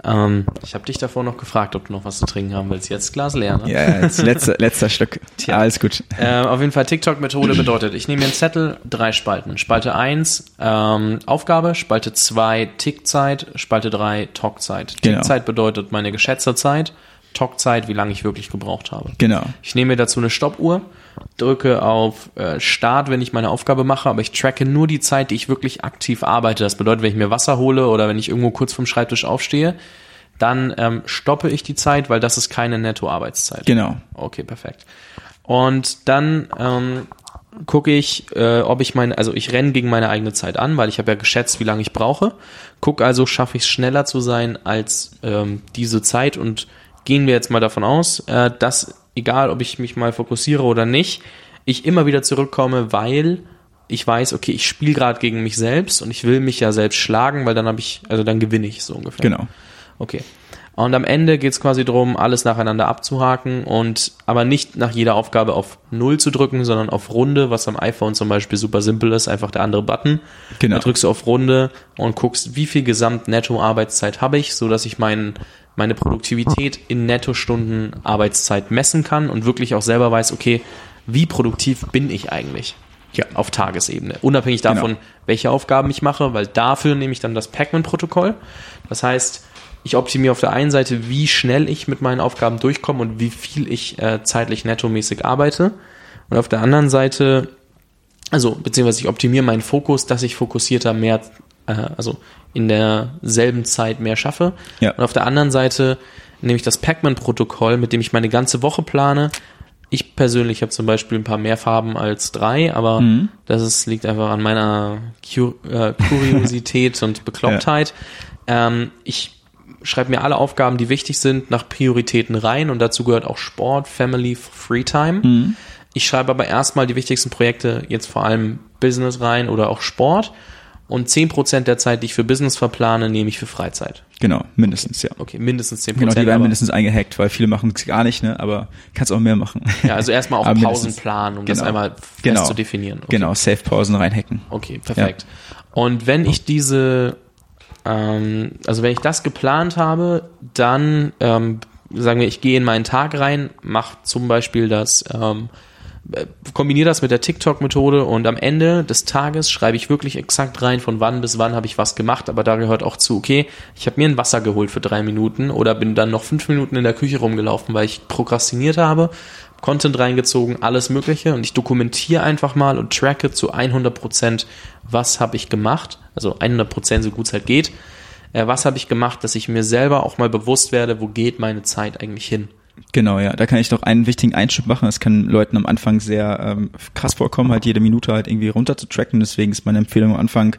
Ähm, ich habe dich davor noch gefragt, ob du noch was zu trinken haben willst. Jetzt Glas leer, ne? Ja, jetzt letzter, <laughs> letzter Stück. Tja, alles gut. Äh, auf jeden Fall TikTok-Methode bedeutet, ich nehme mir einen Zettel, drei Spalten. Spalte 1, ähm, Aufgabe, Spalte 2, Tickzeit, Spalte 3, Talkzeit. Genau. Tickzeit bedeutet meine geschätzte Zeit, Talkzeit, wie lange ich wirklich gebraucht habe. Genau. Ich nehme mir dazu eine Stoppuhr drücke auf äh, Start, wenn ich meine Aufgabe mache, aber ich tracke nur die Zeit, die ich wirklich aktiv arbeite. Das bedeutet, wenn ich mir Wasser hole oder wenn ich irgendwo kurz vom Schreibtisch aufstehe, dann ähm, stoppe ich die Zeit, weil das ist keine Netto-Arbeitszeit. Genau. Okay, perfekt. Und dann ähm, gucke ich, äh, ob ich meine, also ich renne gegen meine eigene Zeit an, weil ich habe ja geschätzt, wie lange ich brauche. Guck also, schaffe ich es schneller zu sein als ähm, diese Zeit und gehen wir jetzt mal davon aus, äh, dass egal ob ich mich mal fokussiere oder nicht, ich immer wieder zurückkomme, weil ich weiß, okay, ich spiele gerade gegen mich selbst und ich will mich ja selbst schlagen, weil dann habe ich, also dann gewinne ich so ungefähr. Genau. Okay. Und am Ende geht es quasi darum, alles nacheinander abzuhaken und aber nicht nach jeder Aufgabe auf Null zu drücken, sondern auf Runde, was am iPhone zum Beispiel super simpel ist, einfach der andere Button. Genau. Da drückst du auf Runde und guckst, wie viel Gesamt-Netto-Arbeitszeit habe ich, so dass ich meinen meine Produktivität in Nettostunden Arbeitszeit messen kann und wirklich auch selber weiß, okay, wie produktiv bin ich eigentlich? Ja, auf Tagesebene. Unabhängig genau. davon, genau. welche Aufgaben ich mache, weil dafür nehme ich dann das Pacman-Protokoll. Das heißt, ich optimiere auf der einen Seite, wie schnell ich mit meinen Aufgaben durchkomme und wie viel ich äh, zeitlich nettomäßig arbeite. Und auf der anderen Seite, also beziehungsweise ich optimiere meinen Fokus, dass ich fokussierter mehr, äh, also in derselben Zeit mehr schaffe. Ja. Und auf der anderen Seite nehme ich das Pacman-Protokoll, mit dem ich meine ganze Woche plane. Ich persönlich habe zum Beispiel ein paar mehr Farben als drei, aber mhm. das ist, liegt einfach an meiner Kur äh, Kuriosität <laughs> und Beklopptheit. Ja. Ähm, ich schreibe mir alle Aufgaben, die wichtig sind, nach Prioritäten rein und dazu gehört auch Sport, Family, Freetime. Mhm. Ich schreibe aber erstmal die wichtigsten Projekte, jetzt vor allem Business rein oder auch Sport und 10% der Zeit, die ich für Business verplane, nehme ich für Freizeit. Genau, mindestens, ja. Okay, mindestens 10%. Genau, die werden mindestens eingehackt, weil viele machen es gar nicht, ne? aber kannst auch mehr machen. Ja, also erstmal auch Pausen planen, um genau. das einmal fest genau. zu definieren. Okay. Genau, Safe-Pausen reinhacken. Okay, perfekt. Ja. Und wenn ich diese, ähm, also wenn ich das geplant habe, dann ähm, sagen wir, ich gehe in meinen Tag rein, mache zum Beispiel das ähm, kombiniere das mit der TikTok-Methode und am Ende des Tages schreibe ich wirklich exakt rein, von wann bis wann habe ich was gemacht, aber da gehört auch zu, okay, ich habe mir ein Wasser geholt für drei Minuten oder bin dann noch fünf Minuten in der Küche rumgelaufen, weil ich prokrastiniert habe, Content reingezogen, alles Mögliche und ich dokumentiere einfach mal und tracke zu 100 Prozent, was habe ich gemacht, also 100 Prozent so gut es halt geht, äh, was habe ich gemacht, dass ich mir selber auch mal bewusst werde, wo geht meine Zeit eigentlich hin. Genau, ja. Da kann ich noch einen wichtigen Einschub machen. Es kann Leuten am Anfang sehr ähm, krass vorkommen, halt jede Minute halt irgendwie runter zu tracken. Deswegen ist meine Empfehlung am Anfang,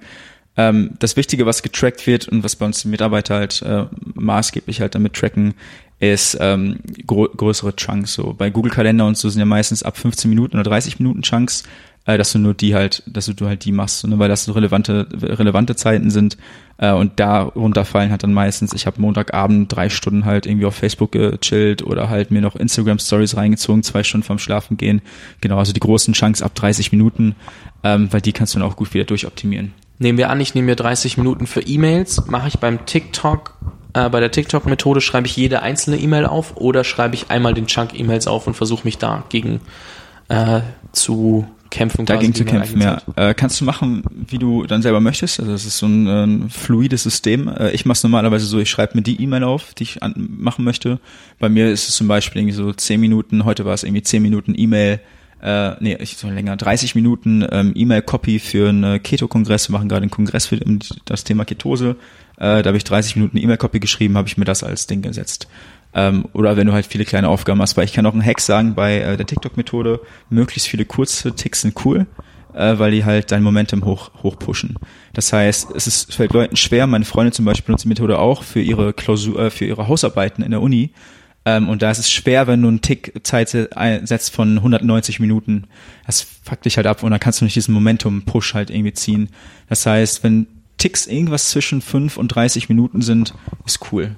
ähm, das Wichtige, was getrackt wird und was bei uns die Mitarbeiter halt äh, maßgeblich halt damit tracken, ist ähm, größere Chunks. So bei Google Kalender und so sind ja meistens ab 15 Minuten oder 30 Minuten Chunks äh, dass du nur die halt, dass du halt die machst, ne, weil das so relevante, relevante Zeiten sind. Äh, und da runterfallen hat dann meistens, ich habe Montagabend drei Stunden halt irgendwie auf Facebook gechillt oder halt mir noch Instagram Stories reingezogen, zwei Stunden vorm Schlafen gehen. Genau, also die großen Chunks ab 30 Minuten, ähm, weil die kannst du dann auch gut wieder durchoptimieren. Nehmen wir an, ich nehme mir 30 Minuten für E-Mails, mache ich beim TikTok äh, bei der TikTok-Methode schreibe ich jede einzelne E-Mail auf oder schreibe ich einmal den Chunk E-Mails auf und versuche mich da gegen äh, zu kämpfen. Dagegen zu kämpfen, ja. Äh, kannst du machen, wie du dann selber möchtest. Also es ist so ein, ein fluides System. Äh, ich mache es normalerweise so, ich schreibe mir die E-Mail auf, die ich an, machen möchte. Bei mir ist es zum Beispiel irgendwie so zehn Minuten, heute war es irgendwie zehn Minuten E-Mail, äh, nee, ich so länger, 30 Minuten ähm, E-Mail-Copy für einen Keto-Kongress. Wir machen gerade einen Kongress für das Thema Ketose. Äh, da habe ich 30 Minuten E-Mail-Copy geschrieben, habe ich mir das als Ding gesetzt. Ähm, oder wenn du halt viele kleine Aufgaben hast, weil ich kann auch einen Hack sagen bei äh, der TikTok-Methode, möglichst viele kurze Ticks sind cool, äh, weil die halt dein Momentum hoch, hoch pushen. Das heißt, es ist, fällt Leuten schwer, meine Freunde zum Beispiel benutzen die Methode auch für ihre Klausur, äh, für ihre Hausarbeiten in der Uni. Ähm, und da ist es schwer, wenn du einen Tick Zeit setzt von 190 Minuten. Das fuckt dich halt ab und dann kannst du nicht diesen Momentum-Push halt irgendwie ziehen. Das heißt, wenn Ticks irgendwas zwischen 5 und 30 Minuten sind, ist cool.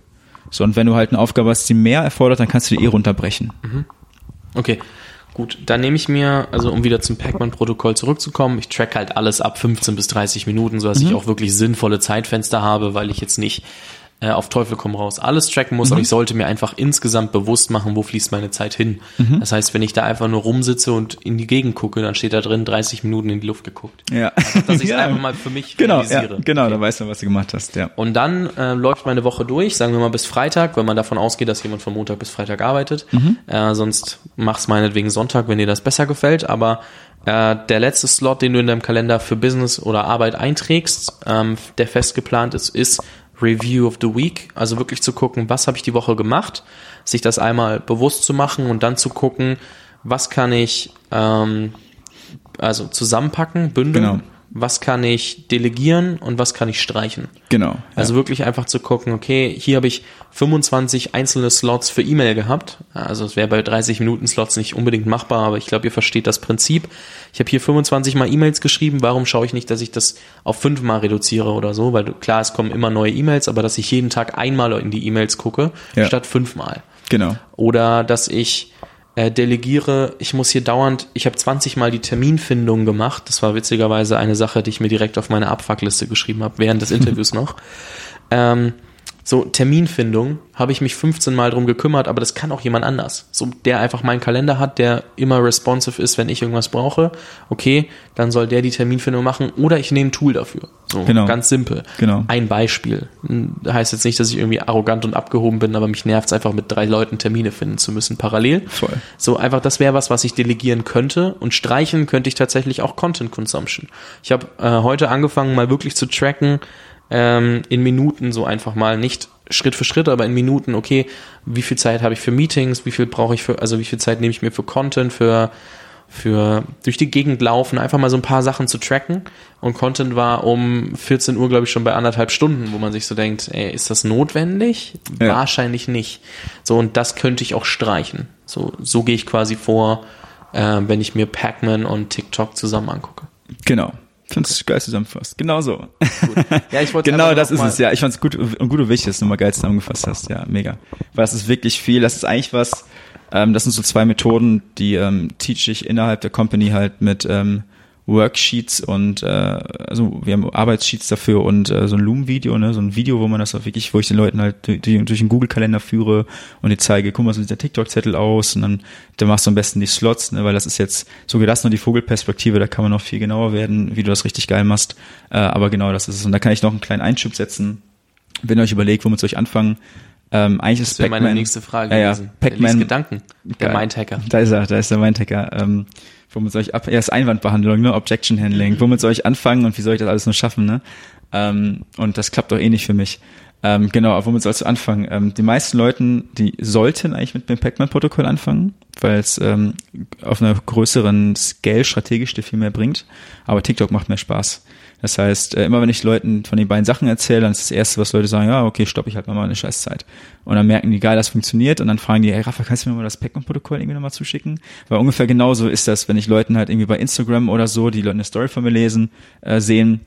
So, und wenn du halt eine Aufgabe hast, die mehr erfordert, dann kannst du die eh runterbrechen. Mhm. Okay. Gut, dann nehme ich mir, also um wieder zum Pacman-Protokoll zurückzukommen, ich track halt alles ab 15 bis 30 Minuten, sodass mhm. ich auch wirklich sinnvolle Zeitfenster habe, weil ich jetzt nicht äh, auf Teufel komm raus alles tracken muss, mhm. aber ich sollte mir einfach insgesamt bewusst machen, wo fließt meine Zeit hin. Mhm. Das heißt, wenn ich da einfach nur rumsitze und in die Gegend gucke, dann steht da drin 30 Minuten in die Luft geguckt. Ja. Also, dass ich <laughs> ja. einfach mal für mich genau, ja, genau, okay. da weißt du, was du gemacht hast, ja. Und dann äh, läuft meine Woche durch, sagen wir mal bis Freitag, wenn man davon ausgeht, dass jemand von Montag bis Freitag arbeitet. Mhm. Äh, sonst mach's meinetwegen Sonntag, wenn dir das besser gefällt, aber äh, der letzte Slot, den du in deinem Kalender für Business oder Arbeit einträgst, ähm, der fest geplant ist, ist Review of the Week, also wirklich zu gucken, was habe ich die Woche gemacht, sich das einmal bewusst zu machen und dann zu gucken, was kann ich ähm, also zusammenpacken, bündeln. Genau was kann ich delegieren und was kann ich streichen. Genau. Ja. Also wirklich einfach zu gucken, okay, hier habe ich 25 einzelne Slots für E-Mail gehabt. Also es wäre bei 30 Minuten Slots nicht unbedingt machbar, aber ich glaube, ihr versteht das Prinzip. Ich habe hier 25 mal E-Mails geschrieben. Warum schaue ich nicht, dass ich das auf fünfmal reduziere oder so? Weil klar, es kommen immer neue E-Mails, aber dass ich jeden Tag einmal in die E-Mails gucke, ja. statt fünfmal. Genau. Oder dass ich äh, delegiere, ich muss hier dauernd, ich habe 20 Mal die Terminfindung gemacht. Das war witzigerweise eine Sache, die ich mir direkt auf meine Abfuckliste geschrieben habe, während des Interviews <laughs> noch. Ähm, so, Terminfindung habe ich mich 15 Mal drum gekümmert, aber das kann auch jemand anders. So, der einfach meinen Kalender hat, der immer responsive ist, wenn ich irgendwas brauche. Okay, dann soll der die Terminfindung machen oder ich nehme ein Tool dafür. So, genau. ganz simpel. Genau. Ein Beispiel. Hm, heißt jetzt nicht, dass ich irgendwie arrogant und abgehoben bin, aber mich nervt es einfach mit drei Leuten Termine finden zu müssen parallel. Voll. So, einfach das wäre was, was ich delegieren könnte und streichen könnte ich tatsächlich auch Content Consumption. Ich habe äh, heute angefangen, mal wirklich zu tracken, ähm, in Minuten so einfach mal, nicht Schritt für Schritt, aber in Minuten, okay, wie viel Zeit habe ich für Meetings, wie viel brauche ich für, also wie viel Zeit nehme ich mir für Content, für, für durch die Gegend laufen, einfach mal so ein paar Sachen zu tracken. Und Content war um 14 Uhr, glaube ich, schon bei anderthalb Stunden, wo man sich so denkt, ey, ist das notwendig? Ja. Wahrscheinlich nicht. So, und das könnte ich auch streichen. So, so gehe ich quasi vor, äh, wenn ich mir Pac-Man und TikTok zusammen angucke. Genau. Ich finde es geil zusammengefasst. Genau so. Ja, ich wollte genau das ist es, ja. Ich fand es gut und gut und wichtig, dass du mal geil zusammengefasst hast. Ja, mega. Weil das ist wirklich viel. Das ist eigentlich was, ähm, das sind so zwei Methoden, die ähm, teach ich innerhalb der Company halt mit ähm, Worksheets und äh, also wir haben Arbeitssheets dafür und äh, so ein Loom-Video, ne, so ein Video, wo man das auch wirklich, wo ich den Leuten halt durch, durch den Google-Kalender führe und die zeige, guck mal, so sieht der TikTok-Zettel aus und dann, dann machst du am besten die Slots, ne, weil das ist jetzt so das nur die Vogelperspektive, da kann man noch viel genauer werden, wie du das richtig geil machst. Äh, aber genau das ist es. Und da kann ich noch einen kleinen Einschub setzen, wenn ihr euch überlegt, womit soll ich anfangen. Ähm, eigentlich ist das meine nächste Frage ja, ja, Pac-Man. Gedanken. Der Mindhacker. Da ist er, da ist der Mindhacker. Ähm, womit soll ich ab, erst Einwandbehandlung, ne, Objection Handling, mhm. womit soll ich anfangen und wie soll ich das alles nur schaffen, ne? Ähm, und das klappt doch eh nicht für mich. Ähm, genau, aber womit sollst du anfangen? Ähm, die meisten Leuten, die sollten eigentlich mit dem Pac-Man-Protokoll anfangen, weil es ähm, auf einer größeren Scale strategisch dir viel mehr bringt. Aber TikTok macht mehr Spaß. Das heißt, äh, immer wenn ich Leuten von den beiden Sachen erzähle, dann ist das Erste, was Leute sagen, ja, okay, stopp, ich halt mal eine Scheißzeit. Und dann merken die, geil, das funktioniert. Und dann fragen die, hey, Rafa, kannst du mir mal das Pac-Man-Protokoll irgendwie nochmal zuschicken? Weil ungefähr genauso ist das, wenn ich Leuten halt irgendwie bei Instagram oder so, die Leute eine Story von mir lesen, äh, sehen,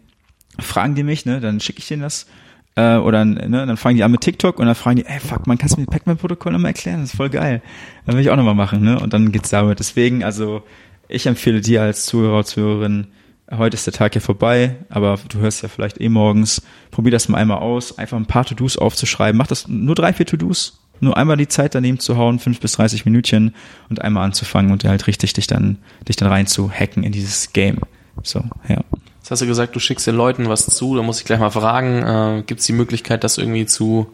fragen die mich, ne, dann schicke ich denen das. Äh, oder ne, dann fangen die an mit TikTok und dann fragen die, ey, fuck, man kannst du mir das Pac-Man-Protokoll nochmal erklären? Das ist voll geil. Dann will ich auch nochmal machen, ne? Und dann geht's damit. Deswegen, also, ich empfehle dir als Zuhörer, Zuhörerin, heute ist der Tag ja vorbei, aber du hörst ja vielleicht eh morgens. Probier das mal einmal aus, einfach ein paar To-Dos aufzuschreiben. Mach das nur drei, vier To-Dos. Nur einmal die Zeit daneben zu hauen, fünf bis dreißig Minütchen und einmal anzufangen und halt richtig dich dann, dich dann rein zu hacken in dieses Game. So, ja. Jetzt hast du gesagt, du schickst den Leuten was zu, da muss ich gleich mal fragen, äh, gibt es die Möglichkeit, das irgendwie zu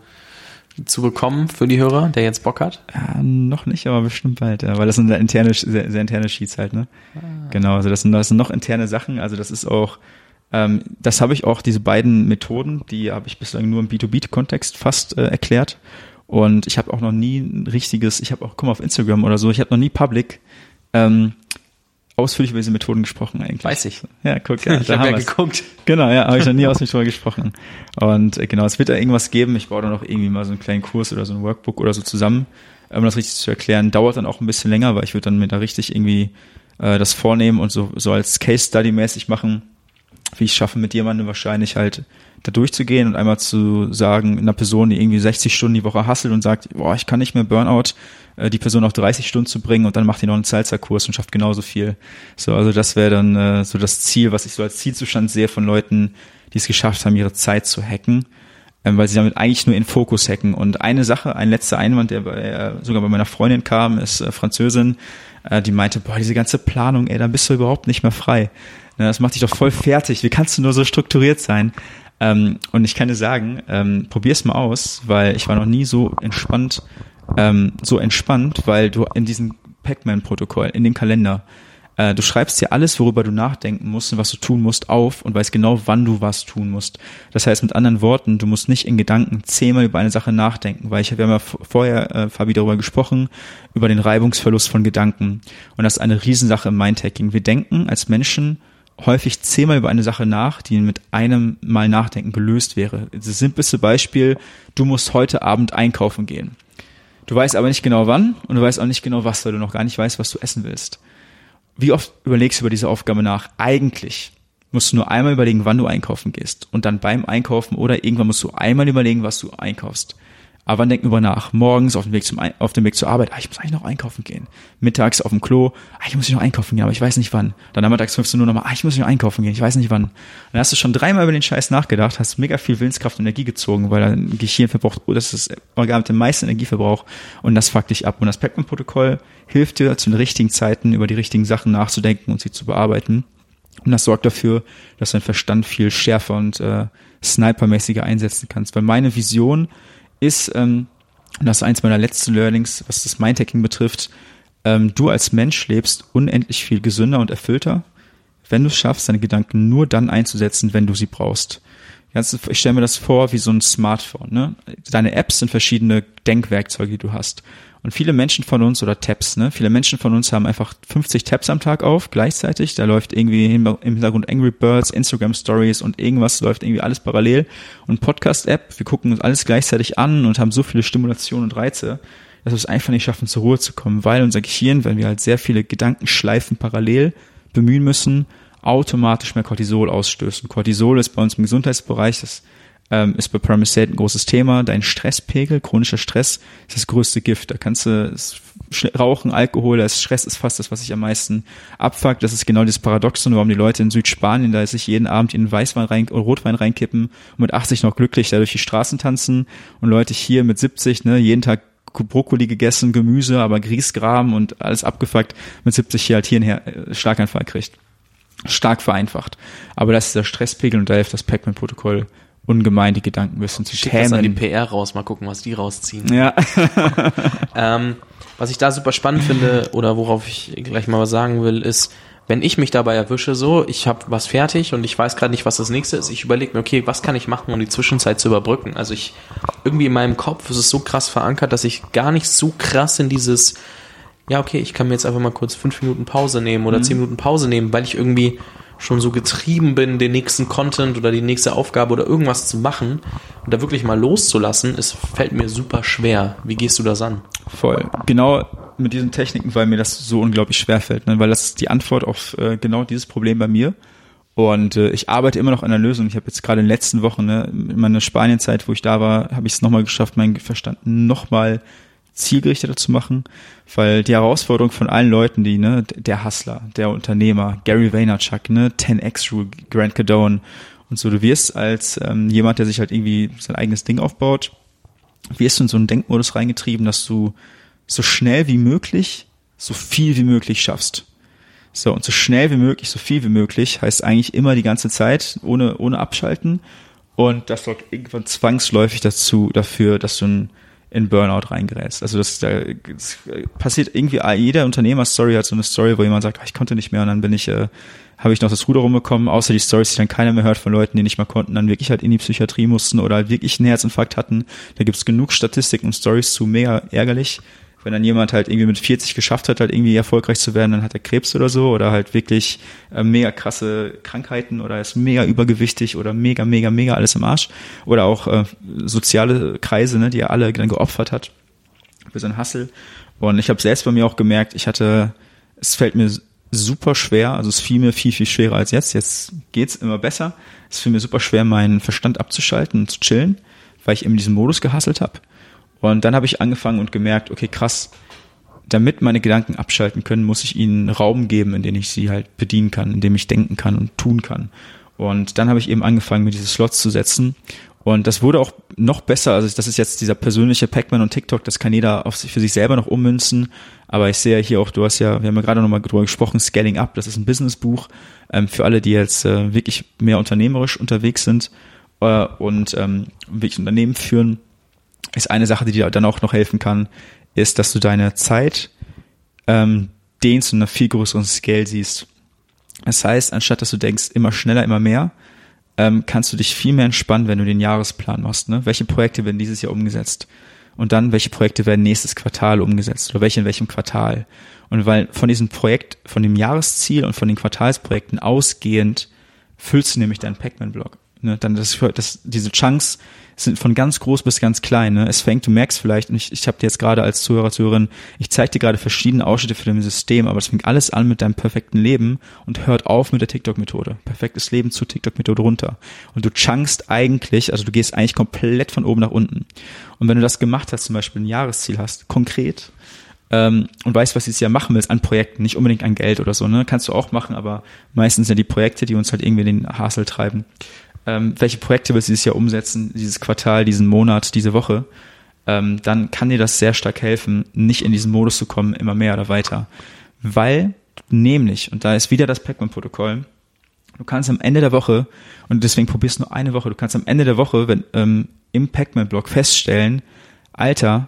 zu bekommen für die Hörer, der jetzt Bock hat? Ja, noch nicht, aber bestimmt bald, ja, weil das sind interne, sehr, sehr interne Sheets halt, ne? Ah. Genau, also das sind, das sind noch interne Sachen, also das ist auch, ähm, das habe ich auch, diese beiden Methoden, die habe ich bislang nur im B2B-Kontext fast äh, erklärt. Und ich habe auch noch nie ein richtiges, ich habe auch, guck mal auf Instagram oder so, ich habe noch nie Public ähm, ausführlich über diese Methoden gesprochen eigentlich. Weiß ich. Ja, guck, ja, <laughs> ich habe ja geguckt. Genau, ja, habe ich noch nie <laughs> ausführlich darüber gesprochen. Und äh, genau, es wird da irgendwas geben. Ich baue da noch irgendwie mal so einen kleinen Kurs oder so ein Workbook oder so zusammen, um das richtig zu erklären. Dauert dann auch ein bisschen länger, weil ich würde dann mir da richtig irgendwie äh, das vornehmen und so, so als Case Study mäßig machen, wie ich schaffe, mit jemandem wahrscheinlich halt da durchzugehen und einmal zu sagen, einer Person, die irgendwie 60 Stunden die Woche hasselt und sagt, boah, ich kann nicht mehr Burnout, äh, die Person auf 30 Stunden zu bringen und dann macht die noch einen Salsa-Kurs und schafft genauso viel. So, also das wäre dann äh, so das Ziel, was ich so als Zielzustand sehe von Leuten, die es geschafft haben, ihre Zeit zu hacken, ähm, weil sie damit eigentlich nur in Fokus hacken. Und eine Sache, ein letzter Einwand, der bei, äh, sogar bei meiner Freundin kam, ist Französin, die meinte, boah, diese ganze Planung, ey, da bist du überhaupt nicht mehr frei. Na, das macht dich doch voll fertig. Wie kannst du nur so strukturiert sein? Ähm, und ich kann dir sagen, ähm, probier's mal aus, weil ich war noch nie so entspannt, ähm, so entspannt, weil du in diesem Pac-Man-Protokoll, in den Kalender, äh, du schreibst dir alles, worüber du nachdenken musst und was du tun musst, auf und weißt genau, wann du was tun musst. Das heißt mit anderen Worten, du musst nicht in Gedanken zehnmal über eine Sache nachdenken, weil ich habe ja mal vorher, äh, Fabi, darüber gesprochen, über den Reibungsverlust von Gedanken. Und das ist eine Riesensache im Mindhacking. Wir denken als Menschen häufig zehnmal über eine Sache nach, die mit einem Mal Nachdenken gelöst wäre. Das simpelste Beispiel, du musst heute Abend einkaufen gehen. Du weißt aber nicht genau wann und du weißt auch nicht genau was, weil du noch gar nicht weißt, was du essen willst. Wie oft überlegst du über diese Aufgabe nach? Eigentlich musst du nur einmal überlegen, wann du einkaufen gehst und dann beim Einkaufen oder irgendwann musst du einmal überlegen, was du einkaufst. Aber wann denken wir nach? Morgens auf dem Weg zum auf dem Weg zur Arbeit, ah, ich muss eigentlich noch einkaufen gehen. Mittags auf dem Klo, ah, ich muss noch einkaufen gehen, aber ich weiß nicht wann. Dann nachmittags 15 Uhr nochmal, ah, ich muss noch einkaufen gehen, ich weiß nicht wann. Dann hast du schon dreimal über den Scheiß nachgedacht, hast mega viel Willenskraft und Energie gezogen, weil dein Gehirn verbraucht, das ist das Organ mit dem meisten Energieverbrauch und das fuckt dich ab. Und das Pac-Man-Protokoll hilft dir zu den richtigen Zeiten über die richtigen Sachen nachzudenken und sie zu bearbeiten. Und das sorgt dafür, dass dein Verstand viel schärfer und äh, snipermäßiger einsetzen kannst. Weil meine Vision ist, ähm, und das ist eins meiner letzten Learnings, was das Mindhacking betrifft, ähm, du als Mensch lebst unendlich viel gesünder und erfüllter, wenn du es schaffst, deine Gedanken nur dann einzusetzen, wenn du sie brauchst. Ich stelle mir das vor wie so ein Smartphone. Ne? Deine Apps sind verschiedene Denkwerkzeuge, die du hast. Und viele Menschen von uns, oder Tabs, ne, viele Menschen von uns haben einfach 50 Tabs am Tag auf, gleichzeitig. Da läuft irgendwie im Hintergrund Angry Birds, Instagram Stories und irgendwas läuft irgendwie alles parallel. Und Podcast-App, wir gucken uns alles gleichzeitig an und haben so viele Stimulationen und Reize, dass wir es einfach nicht schaffen, zur Ruhe zu kommen, weil unser Gehirn, wenn wir halt sehr viele Gedankenschleifen parallel bemühen müssen, automatisch mehr Cortisol ausstößt. Cortisol ist bei uns im Gesundheitsbereich das ähm, ist bei Paramisate ein großes Thema. Dein Stresspegel, chronischer Stress, ist das größte Gift. Da kannst du Rauchen, Alkohol, das Stress ist fast das, was sich am meisten abfuckt. Das ist genau das Paradoxon, warum die Leute in Südspanien da sich jeden Abend in Weißwein rein oder Rotwein reinkippen und mit 80 noch glücklich da durch die Straßen tanzen und Leute hier mit 70, ne, jeden Tag Brokkoli gegessen, Gemüse, aber Grießgraben und alles abgefuckt, mit 70 hier halt hier einen Schlaganfall kriegt. Stark vereinfacht. Aber das ist der Stresspegel und da hilft das Pac-Man-Protokoll ungemein die Gedanken bisschen zu Schick das an die PR raus, mal gucken, was die rausziehen. Ja. <laughs> ähm, was ich da super spannend finde oder worauf ich gleich mal was sagen will, ist, wenn ich mich dabei erwische, so, ich habe was fertig und ich weiß gerade nicht, was das nächste ist, ich überlege mir, okay, was kann ich machen, um die Zwischenzeit zu überbrücken? Also ich, irgendwie in meinem Kopf ist es so krass verankert, dass ich gar nicht so krass in dieses, ja, okay, ich kann mir jetzt einfach mal kurz fünf Minuten Pause nehmen oder mhm. zehn Minuten Pause nehmen, weil ich irgendwie schon so getrieben bin, den nächsten Content oder die nächste Aufgabe oder irgendwas zu machen und da wirklich mal loszulassen, es fällt mir super schwer. Wie gehst du das an? Voll. Genau mit diesen Techniken, weil mir das so unglaublich schwer fällt, ne? weil das ist die Antwort auf äh, genau dieses Problem bei mir. Und äh, ich arbeite immer noch an der Lösung. Ich habe jetzt gerade in den letzten Wochen, ne, in meiner Spanienzeit, wo ich da war, habe ich es nochmal geschafft, meinen Verstand nochmal zielgerichteter zu machen, weil die Herausforderung von allen Leuten, die, ne, der Hustler, der Unternehmer, Gary Vaynerchuk, ne, 10x Rule, Grant Cardone und so, du wirst als ähm, jemand, der sich halt irgendwie sein eigenes Ding aufbaut, wirst du in so einen Denkmodus reingetrieben, dass du so schnell wie möglich so viel wie möglich schaffst. So, und so schnell wie möglich, so viel wie möglich, heißt eigentlich immer die ganze Zeit, ohne, ohne abschalten. Und das sorgt irgendwann zwangsläufig dazu, dafür, dass du ein in Burnout reingerätst. Also das, das passiert irgendwie, jeder Unternehmer-Story hat so eine Story, wo jemand sagt, ah, ich konnte nicht mehr und dann bin ich, äh, habe ich noch das Ruder rumbekommen, außer die Stories, die dann keiner mehr hört von Leuten, die nicht mehr konnten, dann wirklich halt in die Psychiatrie mussten oder halt wirklich einen Herzinfarkt hatten. Da gibt's genug Statistiken und Stories zu, mega ärgerlich wenn dann jemand halt irgendwie mit 40 geschafft hat, halt irgendwie erfolgreich zu werden, dann hat er Krebs oder so oder halt wirklich äh, mega krasse Krankheiten oder ist mega übergewichtig oder mega, mega, mega alles im Arsch. Oder auch äh, soziale Kreise, ne, die er alle dann geopfert hat für seinen Hassel. Und ich habe selbst bei mir auch gemerkt, ich hatte, es fällt mir super schwer, also es fiel mir viel, viel schwerer als jetzt. Jetzt geht's immer besser. Es fiel mir super schwer, meinen Verstand abzuschalten und zu chillen, weil ich eben diesen Modus gehasselt habe. Und dann habe ich angefangen und gemerkt, okay, krass, damit meine Gedanken abschalten können, muss ich ihnen Raum geben, in den ich sie halt bedienen kann, in dem ich denken kann und tun kann. Und dann habe ich eben angefangen, mir diese Slots zu setzen. Und das wurde auch noch besser. Also das ist jetzt dieser persönliche Pac-Man und TikTok, das kann jeder auf sich, für sich selber noch ummünzen. Aber ich sehe hier auch, du hast ja, wir haben ja gerade nochmal drüber gesprochen, Scaling Up, das ist ein Businessbuch ähm, für alle, die jetzt äh, wirklich mehr unternehmerisch unterwegs sind äh, und ähm, wirklich Unternehmen führen ist eine Sache, die dir dann auch noch helfen kann, ist, dass du deine Zeit ähm, dehnst und einer viel größeren Scale siehst. Das heißt, anstatt dass du denkst, immer schneller, immer mehr, ähm, kannst du dich viel mehr entspannen, wenn du den Jahresplan machst. Ne? Welche Projekte werden dieses Jahr umgesetzt? Und dann, welche Projekte werden nächstes Quartal umgesetzt? Oder welche in welchem Quartal? Und weil von diesem Projekt, von dem Jahresziel und von den Quartalsprojekten ausgehend füllst du nämlich deinen Pac-Man-Blog. Ne? Dann das, das, diese Chunks sind von ganz groß bis ganz klein. Ne? Es fängt, du merkst vielleicht, und ich, ich habe dir jetzt gerade als Zuhörer, Zuhörerin, ich zeige dir gerade verschiedene Ausschnitte für dein System, aber es fängt alles an mit deinem perfekten Leben und hört auf mit der TikTok-Methode. Perfektes Leben zur TikTok-Methode runter. Und du chunkst eigentlich, also du gehst eigentlich komplett von oben nach unten. Und wenn du das gemacht hast, zum Beispiel ein Jahresziel hast, konkret, ähm, und weißt, was du dieses Jahr machen willst an Projekten, nicht unbedingt an Geld oder so, ne? Kannst du auch machen, aber meistens sind die Projekte, die uns halt irgendwie den Hassel treiben ähm, welche Projekte du dieses Jahr umsetzen, dieses Quartal, diesen Monat, diese Woche, ähm, dann kann dir das sehr stark helfen, nicht in diesen Modus zu kommen, immer mehr oder weiter. Weil nämlich, und da ist wieder das Pac-Man-Protokoll, du kannst am Ende der Woche, und deswegen probierst du nur eine Woche, du kannst am Ende der Woche wenn, ähm, im Pac-Man-Blog feststellen, Alter,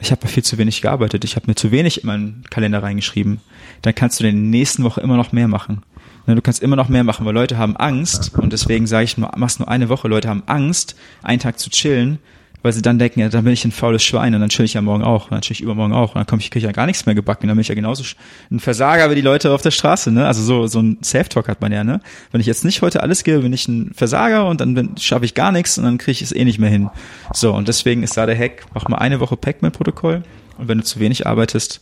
ich habe viel zu wenig gearbeitet, ich habe mir zu wenig in meinen Kalender reingeschrieben, dann kannst du in der nächsten Woche immer noch mehr machen. Ne, du kannst immer noch mehr machen, weil Leute haben Angst und deswegen sage ich, nur, machst nur eine Woche. Leute haben Angst, einen Tag zu chillen, weil sie dann denken, ja, dann bin ich ein faules Schwein und dann chill ich ja morgen auch und dann chill ich übermorgen auch und dann komme ich, kriege ich ja gar nichts mehr gebacken, dann bin ich ja genauso ein Versager wie die Leute auf der Straße, ne? Also so, so ein Self-Talk hat man ja, ne? Wenn ich jetzt nicht heute alles gebe, bin ich ein Versager und dann schaffe ich gar nichts und dann kriege ich es eh nicht mehr hin. So, und deswegen ist da der Hack, mach mal eine Woche Pac-Man-Protokoll und wenn du zu wenig arbeitest,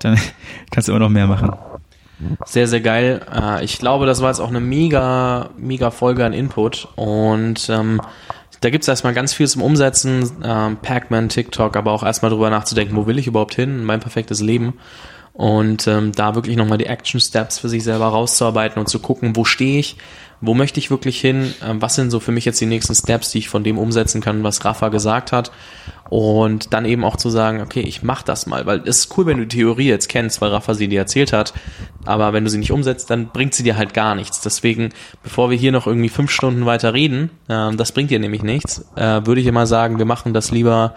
dann <laughs> kannst du immer noch mehr machen. Sehr, sehr geil. Äh, ich glaube, das war jetzt auch eine mega, mega Folge an Input. Und ähm, da gibt es erstmal ganz viel zum Umsetzen. Ähm, Pac-Man, TikTok, aber auch erstmal drüber nachzudenken, wo will ich überhaupt hin? Mein perfektes Leben. Und ähm, da wirklich nochmal die Action Steps für sich selber rauszuarbeiten und zu gucken, wo stehe ich, wo möchte ich wirklich hin, ähm, was sind so für mich jetzt die nächsten Steps, die ich von dem umsetzen kann, was Rafa gesagt hat? Und dann eben auch zu sagen, okay, ich mach das mal, weil es ist cool, wenn du die Theorie jetzt kennst, weil Rafa sie dir erzählt hat, aber wenn du sie nicht umsetzt, dann bringt sie dir halt gar nichts. Deswegen, bevor wir hier noch irgendwie fünf Stunden weiter reden, äh, das bringt dir nämlich nichts, äh, würde ich immer sagen, wir machen das lieber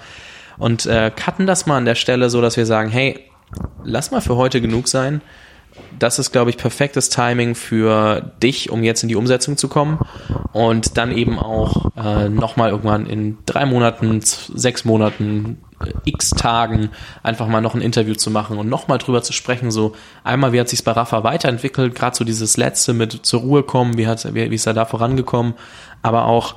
und äh, cutten das mal an der Stelle so, dass wir sagen, hey, lass mal für heute genug sein das ist, glaube ich, perfektes Timing für dich, um jetzt in die Umsetzung zu kommen. Und dann eben auch äh, nochmal irgendwann in drei Monaten, sechs Monaten, äh, x Tagen einfach mal noch ein Interview zu machen und nochmal drüber zu sprechen, so einmal, wie hat sich bei Rafa weiterentwickelt, gerade so dieses letzte mit zur Ruhe kommen, wie, hat, wie, wie ist er da vorangekommen, aber auch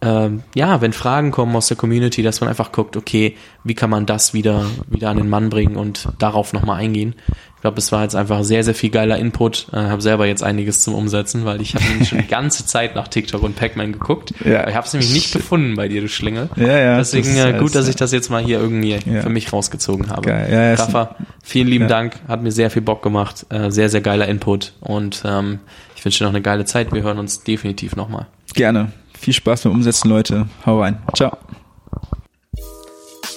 ähm, ja, wenn Fragen kommen aus der Community, dass man einfach guckt, okay, wie kann man das wieder, wieder an den Mann bringen und darauf nochmal eingehen. Ich glaube, es war jetzt einfach sehr, sehr viel geiler Input. Ich äh, habe selber jetzt einiges zum Umsetzen, weil ich habe <laughs> nämlich schon die ganze Zeit nach TikTok und Pac-Man geguckt. Ja. Ich habe es nämlich nicht gefunden bei dir, du Schlingel. Ja, ja, Deswegen das äh, gut, dass ich das jetzt mal hier irgendwie ja. für mich rausgezogen habe. Geil. Ja, Rafa, vielen lieben ja. Dank. Hat mir sehr viel Bock gemacht. Äh, sehr, sehr geiler Input. Und ähm, ich wünsche dir noch eine geile Zeit. Wir hören uns definitiv nochmal. Gerne. Viel Spaß beim Umsetzen, Leute. Hau rein. Ciao.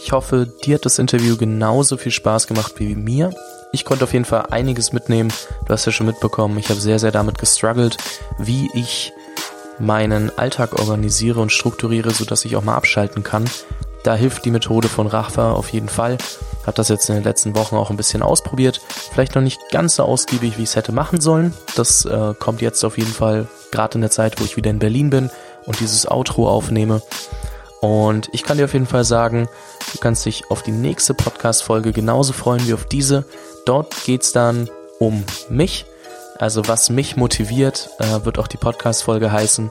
Ich hoffe, dir hat das Interview genauso viel Spaß gemacht wie mir. Ich konnte auf jeden Fall einiges mitnehmen. Du hast ja schon mitbekommen, ich habe sehr, sehr damit gestruggelt, wie ich meinen Alltag organisiere und strukturiere, sodass ich auch mal abschalten kann. Da hilft die Methode von Rafa auf jeden Fall. Hat das jetzt in den letzten Wochen auch ein bisschen ausprobiert. Vielleicht noch nicht ganz so ausgiebig, wie ich es hätte machen sollen. Das äh, kommt jetzt auf jeden Fall gerade in der Zeit, wo ich wieder in Berlin bin und dieses Outro aufnehme. Und ich kann dir auf jeden Fall sagen, du kannst dich auf die nächste Podcast-Folge genauso freuen wie auf diese. Dort geht's dann um mich. Also was mich motiviert, äh, wird auch die Podcast-Folge heißen.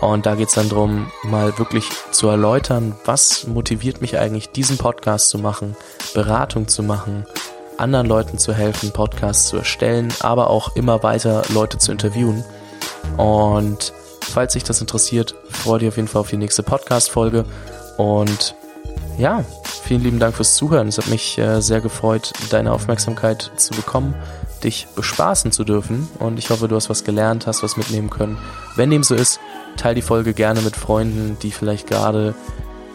Und da geht's dann drum, mal wirklich zu erläutern, was motiviert mich eigentlich, diesen Podcast zu machen, Beratung zu machen, anderen Leuten zu helfen, Podcasts zu erstellen, aber auch immer weiter Leute zu interviewen. Und falls dich das interessiert, freue dich auf jeden Fall auf die nächste Podcast-Folge. Und ja, vielen lieben Dank fürs Zuhören. Es hat mich äh, sehr gefreut, deine Aufmerksamkeit zu bekommen, dich bespaßen zu dürfen. Und ich hoffe, du hast was gelernt, hast was mitnehmen können. Wenn dem so ist, teile die Folge gerne mit Freunden, die vielleicht gerade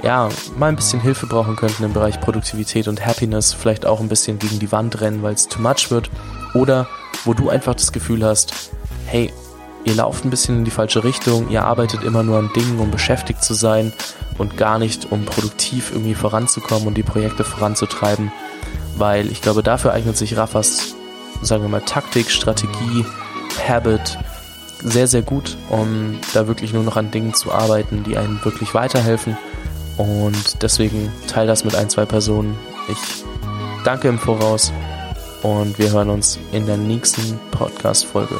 ja, mal ein bisschen Hilfe brauchen könnten im Bereich Produktivität und Happiness, vielleicht auch ein bisschen gegen die Wand rennen, weil es too much wird. Oder wo du einfach das Gefühl hast, hey, ihr lauft ein bisschen in die falsche Richtung, ihr arbeitet immer nur an Dingen, um beschäftigt zu sein und gar nicht, um produktiv irgendwie voranzukommen und die Projekte voranzutreiben, weil ich glaube, dafür eignet sich Raffas, sagen wir mal, Taktik, Strategie, Habit sehr, sehr gut, um da wirklich nur noch an Dingen zu arbeiten, die einem wirklich weiterhelfen. Und deswegen teile das mit ein, zwei Personen. Ich danke im Voraus und wir hören uns in der nächsten Podcast-Folge.